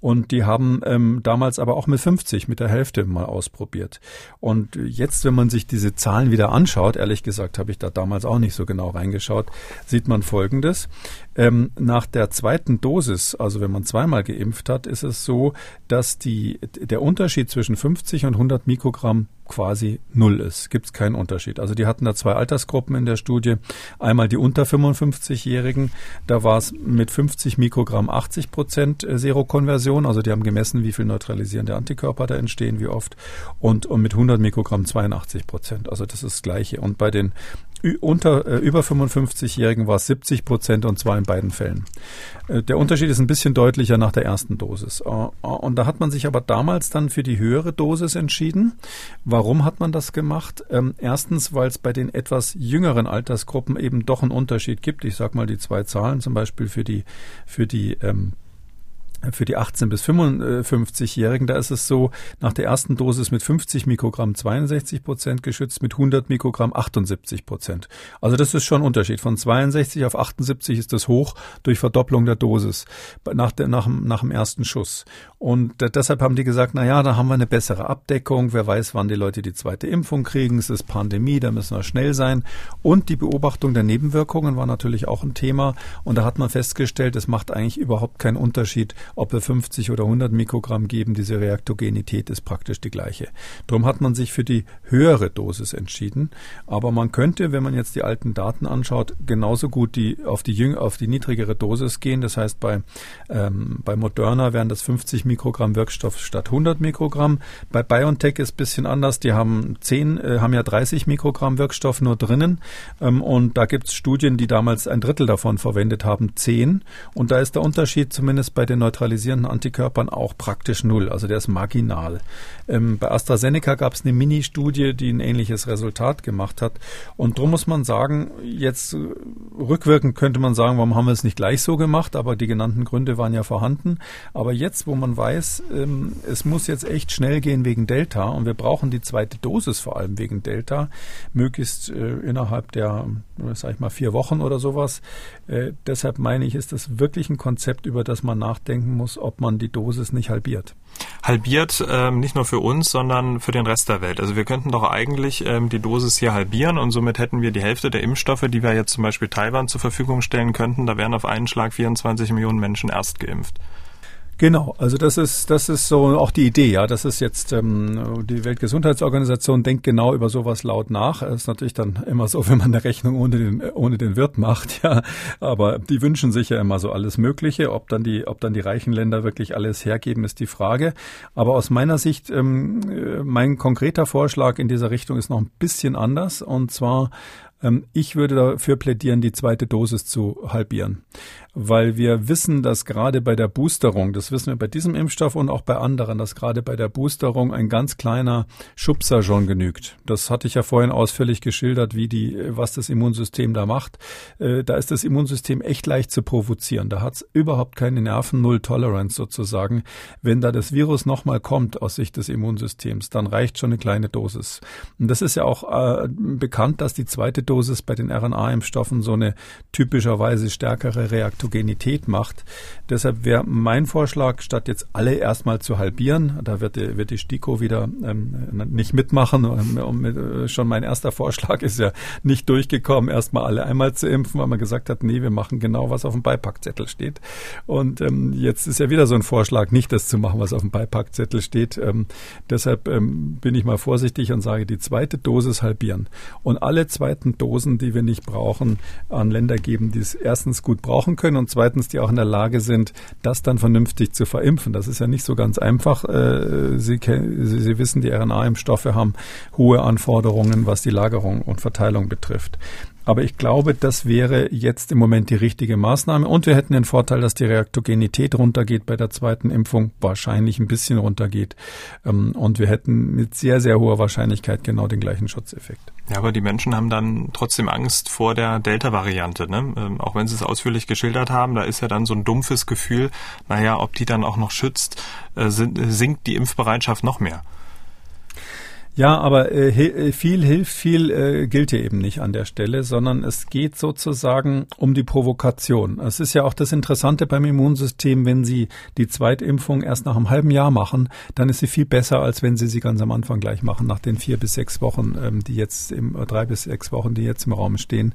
und die haben ähm, damals aber auch mit 50, mit der Hälfte mal ausprobiert. Und jetzt, wenn man sich diese Zahlen wieder anschaut, ehrlich gesagt habe ich da damals auch nicht so genau reingeschaut, sieht man Folgendes. Ähm, nach der zweiten Dosis, also wenn man zweimal geimpft hat, ist es so, dass die, der Unterschied zwischen 50 und 100 Mikrogramm quasi null ist. Gibt es keinen Unterschied. Also die hatten da zwei Altersgruppen in der Studie. Einmal die unter 55-Jährigen. Da war es mit 50 Mikrogramm 80 Prozent Serokonversion. Also die haben gemessen, wie viel neutralisierende Antikörper da entstehen, wie oft. Und, und mit 100 Mikrogramm 82 Prozent. Also das ist das Gleiche. Und bei den unter äh, über 55-Jährigen war es 70 Prozent und zwar in beiden Fällen. Äh, der Unterschied ist ein bisschen deutlicher nach der ersten Dosis. Äh, äh, und da hat man sich aber damals dann für die höhere Dosis entschieden. Warum hat man das gemacht? Ähm, erstens, weil es bei den etwas jüngeren Altersgruppen eben doch einen Unterschied gibt. Ich sage mal die zwei Zahlen, zum Beispiel für die für die ähm, für die 18 bis 55-Jährigen, da ist es so, nach der ersten Dosis mit 50 Mikrogramm 62 Prozent geschützt, mit 100 Mikrogramm 78 Prozent. Also das ist schon ein Unterschied. Von 62 auf 78 ist das hoch durch Verdopplung der Dosis nach, der, nach, nach dem ersten Schuss. Und deshalb haben die gesagt, na ja, da haben wir eine bessere Abdeckung. Wer weiß, wann die Leute die zweite Impfung kriegen. Es ist Pandemie, da müssen wir schnell sein. Und die Beobachtung der Nebenwirkungen war natürlich auch ein Thema. Und da hat man festgestellt, es macht eigentlich überhaupt keinen Unterschied, ob wir 50 oder 100 Mikrogramm geben. Diese Reaktogenität ist praktisch die gleiche. Darum hat man sich für die höhere Dosis entschieden. Aber man könnte, wenn man jetzt die alten Daten anschaut, genauso gut die auf die, auf die niedrigere Dosis gehen. Das heißt, bei, ähm, bei Moderna wären das 50 Mikrogramm Wirkstoff statt 100 Mikrogramm. Bei BioNTech ist ein bisschen anders. Die haben 10, äh, haben ja 30 Mikrogramm Wirkstoff nur drinnen. Ähm, und da gibt es Studien, die damals ein Drittel davon verwendet haben, 10. Und da ist der Unterschied zumindest bei den neutralisierenden Antikörpern auch praktisch null. Also der ist marginal. Ähm, bei AstraZeneca gab es eine Mini-Studie, die ein ähnliches Resultat gemacht hat. Und darum muss man sagen, jetzt äh, rückwirkend könnte man sagen, warum haben wir es nicht gleich so gemacht? Aber die genannten Gründe waren ja vorhanden. Aber jetzt, wo man weiß, ähm, es muss jetzt echt schnell gehen wegen Delta und wir brauchen die zweite Dosis vor allem wegen Delta, möglichst äh, innerhalb der, sag ich mal, vier Wochen oder sowas. Äh, deshalb meine ich, ist das wirklich ein Konzept, über das man nachdenken muss, ob man die Dosis nicht halbiert. Halbiert ähm, nicht nur für uns, sondern für den Rest der Welt. Also wir könnten doch eigentlich ähm, die Dosis hier halbieren und somit hätten wir die Hälfte der Impfstoffe, die wir jetzt zum Beispiel Taiwan zur Verfügung stellen könnten. Da wären auf einen Schlag 24 Millionen Menschen erst geimpft. Genau, also das ist das ist so auch die Idee, ja. Das ist jetzt ähm, die Weltgesundheitsorganisation denkt genau über sowas laut nach. Das ist natürlich dann immer so, wenn man eine Rechnung ohne den ohne den Wirt macht, ja. Aber die wünschen sich ja immer so alles Mögliche. Ob dann die ob dann die reichen Länder wirklich alles hergeben, ist die Frage. Aber aus meiner Sicht ähm, mein konkreter Vorschlag in dieser Richtung ist noch ein bisschen anders und zwar Ähm, ich würde dafür plädieren, die zweite Dosis zu halbieren, weil wir wissen, dass gerade bei der Boosterung, das wissen wir bei diesem Impfstoff und auch bei anderen, dass gerade bei der Boosterung ein ganz kleiner Schubser schon genügt. Das hatte ich ja vorhin ausführlich geschildert, wie die, was das Immunsystem da macht. Äh, da ist das Immunsystem echt leicht zu provozieren. Da hat es überhaupt keine Nerven, Null Tolerance sozusagen. Wenn da das Virus nochmal kommt aus Sicht des Immunsystems, dann reicht schon eine kleine Dosis. Und das ist ja auch äh, bekannt, dass die zweite Dosis bei den RNA-Impfstoffen so eine typischerweise stärkere Reaktogenität macht. Deshalb wäre mein Vorschlag, statt jetzt alle erstmal zu halbieren, da wird die, wird die STIKO wieder ähm, nicht mitmachen. Und, äh, schon mein erster Vorschlag ist ja nicht durchgekommen, erstmal alle einmal zu impfen, weil man gesagt hat, nee, wir machen genau, was auf dem Beipackzettel steht. Und ähm, jetzt ist ja wieder so ein Vorschlag, nicht das zu machen, was auf dem Beipackzettel steht. Ähm, deshalb ähm, bin ich mal vorsichtig und sage, die zweite Dosis halbieren. Und alle zweiten Dosen, die wir nicht brauchen, an Länder geben, die es erstens gut brauchen können und zweitens, die auch in der Lage sind, das dann vernünftig zu verimpfen. Das ist ja nicht so ganz einfach. Äh, Sie, Sie, Sie wissen, die RNA-Impfstoffe haben hohe Anforderungen, was die Lagerung und Verteilung betrifft. Aber ich glaube, das wäre jetzt im Moment die richtige Maßnahme. Und wir hätten den Vorteil, dass die Reaktogenität runtergeht bei der zweiten Impfung, wahrscheinlich ein bisschen runtergeht. Ähm, und wir hätten mit sehr, sehr hoher Wahrscheinlichkeit genau den gleichen Schutzeffekt. Ja, aber die Menschen haben dann trotzdem Angst vor der Delta-Variante. Ne? Ähm, auch wenn sie es ausführlich geschildert haben, da ist ja dann so ein dumpfes Gefühl, naja, ob die dann auch noch schützt, äh, sinkt die Impfbereitschaft noch mehr. Ja, aber äh, äh, viel hilft, viel äh, gilt hier eben nicht an der Stelle, sondern es geht sozusagen um die Provokation. Es ist ja auch das Interessante beim Immunsystem, wenn Sie die Zweitimpfung erst nach einem halben Jahr machen, dann ist sie viel besser, als wenn Sie sie ganz am Anfang gleich machen, nach den vier bis sechs Wochen, ähm, die jetzt im äh, drei bis sechs Wochen, die jetzt im Raum stehen.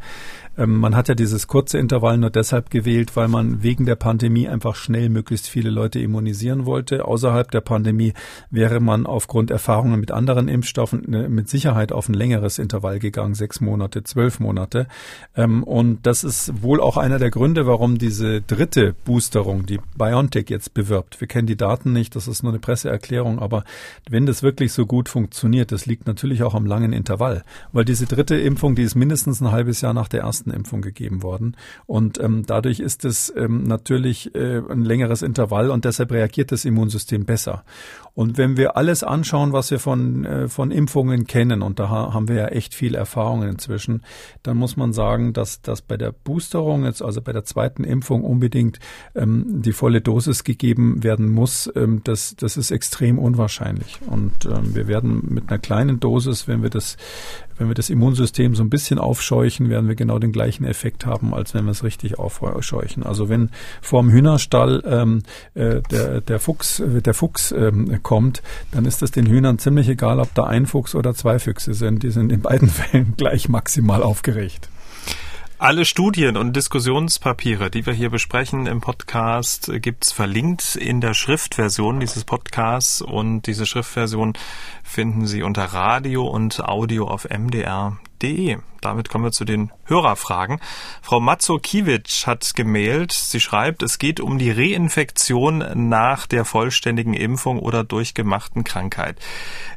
Ähm, man hat ja dieses kurze Intervall nur deshalb gewählt, weil man wegen der Pandemie einfach schnell möglichst viele Leute immunisieren wollte. Außerhalb der Pandemie wäre man aufgrund Erfahrungen mit anderen Impfstoffen ne, mit Sicherheit auf ein längeres Intervall gegangen, sechs Monate, zwölf Monate. Ähm, und das ist wohl auch einer der Gründe, warum diese dritte Boosterung, die BioNTech jetzt bewirbt. Wir kennen die Daten nicht, das ist nur eine Presseerklärung, aber wenn das wirklich so gut funktioniert, das liegt natürlich auch am langen Intervall, weil diese dritte Impfung, die ist mindestens ein halbes Jahr nach der ersten ersten Impfung gegeben worden. Und ähm, dadurch ist es ähm, natürlich äh, ein längeres Intervall und deshalb reagiert das Immunsystem besser. Und wenn wir alles anschauen, was wir von, äh, von Impfungen kennen, und da haben wir ja echt viel Erfahrung inzwischen, dann muss man sagen, dass, dass bei der Boosterung, jetzt also bei der zweiten Impfung unbedingt ähm, die volle Dosis gegeben werden muss, ähm, das, das ist extrem unwahrscheinlich. Und ähm, wir werden mit einer kleinen Dosis, wenn wir das wenn wir das Immunsystem so ein bisschen aufscheuchen, werden wir genau den gleichen Effekt haben, als wenn wir es richtig aufscheuchen. Also wenn vorm Hühnerstall ähm, äh, der, der Fuchs, der Fuchs ähm, kommt, dann ist es den Hühnern ziemlich egal, ob da ein Fuchs oder zwei Füchse sind. Die sind in beiden Fällen gleich maximal aufgeregt. Alle Studien und Diskussionspapiere, die wir hier besprechen im Podcast, gibt's verlinkt in der Schriftversion dieses Podcasts und diese Schriftversion finden Sie unter Radio und Audio auf mdr.de. Damit kommen wir zu den Hörerfragen. Frau Matzo-Kiewicz hat gemailt. Sie schreibt, es geht um die Reinfektion nach der vollständigen Impfung oder durchgemachten Krankheit.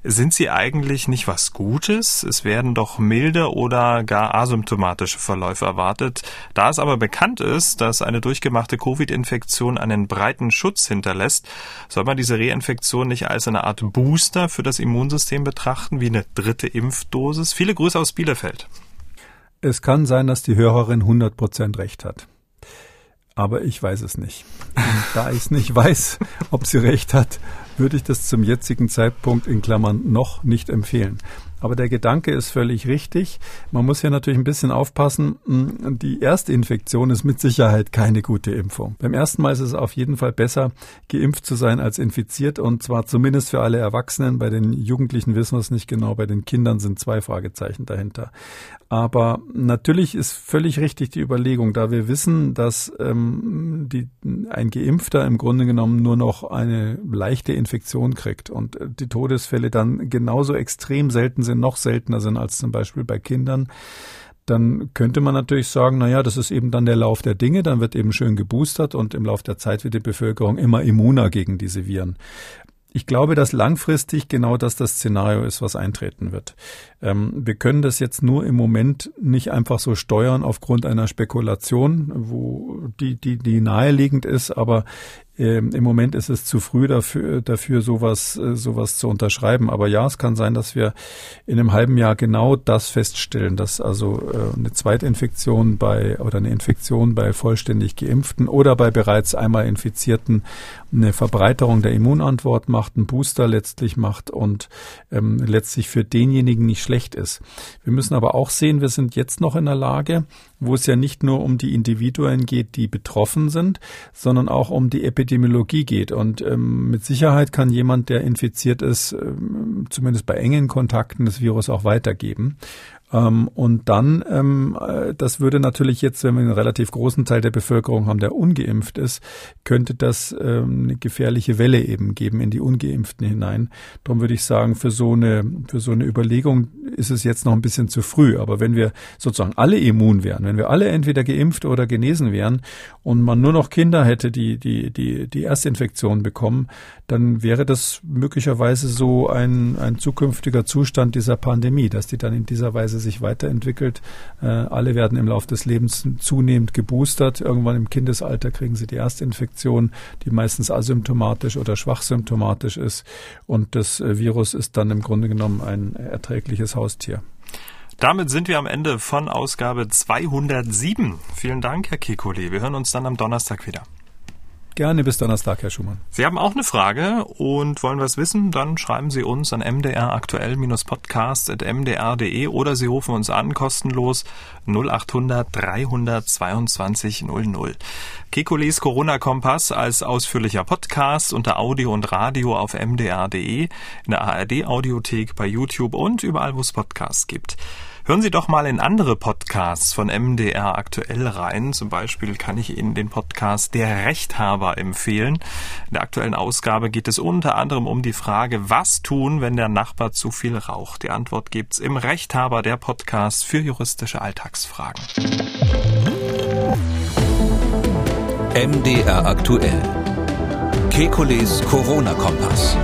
Sind sie eigentlich nicht was Gutes? Es werden doch milde oder gar asymptomatische Verläufe erwartet. Da es aber bekannt ist, dass eine durchgemachte Covid-Infektion einen breiten Schutz hinterlässt, soll man diese Reinfektion nicht als eine Art Booster für das Immunsystem betrachten, wie eine dritte Impfdosis? Viele Grüße aus Bielefeld. Es kann sein, dass die Hörerin 100% recht hat. Aber ich weiß es nicht. Und da ich es nicht weiß, ob sie recht hat, würde ich das zum jetzigen Zeitpunkt in Klammern noch nicht empfehlen. Aber der Gedanke ist völlig richtig. Man muss ja natürlich ein bisschen aufpassen. Hm, die Erstinfektion ist mit Sicherheit keine gute Impfung. Beim ersten Mal ist es auf jeden Fall besser, geimpft zu sein als infiziert und zwar zumindest für alle Erwachsenen. Bei den Jugendlichen wissen wir es nicht genau. Bei den Kindern sind zwei Fragezeichen dahinter. Aber natürlich ist völlig richtig die Überlegung, da wir wissen, dass ähm, die, ein Geimpfter im Grunde genommen nur noch eine leichte Infektion kriegt und die Todesfälle dann genauso extrem selten sind, noch seltener sind als zum Beispiel bei Kindern, dann könnte man natürlich sagen, na ja, das ist eben dann der Lauf der Dinge, dann wird eben schön geboostert und im Lauf der Zeit wird die Bevölkerung immer immuner gegen diese Viren. ich glaube, dass langfristig genau das das Szenario ist, was eintreten wird. Ähm, wir können das jetzt nur im Moment nicht einfach so steuern aufgrund einer Spekulation, wo die, die, die naheliegend ist, aber ähm, Im Moment ist es zu früh dafür, dafür sowas, äh, sowas zu unterschreiben. Aber ja, es kann sein, dass wir in einem halben Jahr genau das feststellen, dass also äh, eine Zweitinfektion bei oder eine Infektion bei vollständig Geimpften oder bei bereits einmal Infizierten eine Verbreiterung der Immunantwort macht, einen Booster letztlich macht und ähm, letztlich für denjenigen nicht schlecht ist. Wir müssen aber auch sehen, wir sind jetzt noch in der Lage, wo es ja nicht nur um die Individuen geht, die betroffen sind, sondern auch um die Epidemiologie geht. Und ähm, mit Sicherheit kann jemand, der infiziert ist, ähm, zumindest bei engen Kontakten das Virus auch weitergeben. Ähm, und dann, ähm, äh, das würde natürlich jetzt, wenn wir einen relativ großen Teil der Bevölkerung haben, der ungeimpft ist, könnte das ähm, eine gefährliche Welle eben geben in die Ungeimpften hinein. Darum würde ich sagen, für so eine, für so eine Überlegung ist es jetzt noch ein bisschen zu früh. Aber wenn wir sozusagen alle immun wären, wenn wir alle entweder geimpft oder genesen wären und man nur noch Kinder hätte, die, die, die, die Erstinfektion bekommen, dann wäre das möglicherweise so ein, ein zukünftiger Zustand dieser Pandemie, dass die dann in dieser Weise sich weiterentwickelt. Äh, alle werden im Laufe des Lebens zunehmend geboostert. Irgendwann im Kindesalter kriegen sie die erste Infektion, die meistens asymptomatisch oder schwach symptomatisch ist. Und das äh, Virus ist dann im Grunde genommen ein erträgliches Haustier. Damit sind wir am Ende von Ausgabe 207. Vielen Dank, Herr Kekulé. Wir hören uns dann am Donnerstag wieder. Gerne bis Donnerstag, Herr Schumann. Sie haben auch eine Frage und wollen was wissen? Dann schreiben Sie uns an mdraktuell-podcast.mdr.de oder Sie rufen uns an, kostenlos 0800 322 00. Kekules Corona-Kompass als ausführlicher Podcast unter Audio und Radio auf mdr.de, in der ARD-Audiothek, bei YouTube und überall, wo es Podcasts gibt. Hören Sie doch mal in andere Podcasts von MDR aktuell rein. Zum Beispiel kann ich Ihnen den Podcast Der Rechthaber empfehlen. In der aktuellen Ausgabe geht es unter anderem um die Frage, was tun, wenn der Nachbar zu viel raucht. Die Antwort gibt's im Rechthaber, der Podcast für juristische Alltagsfragen. MDR aktuell. Kekules Corona-Kompass.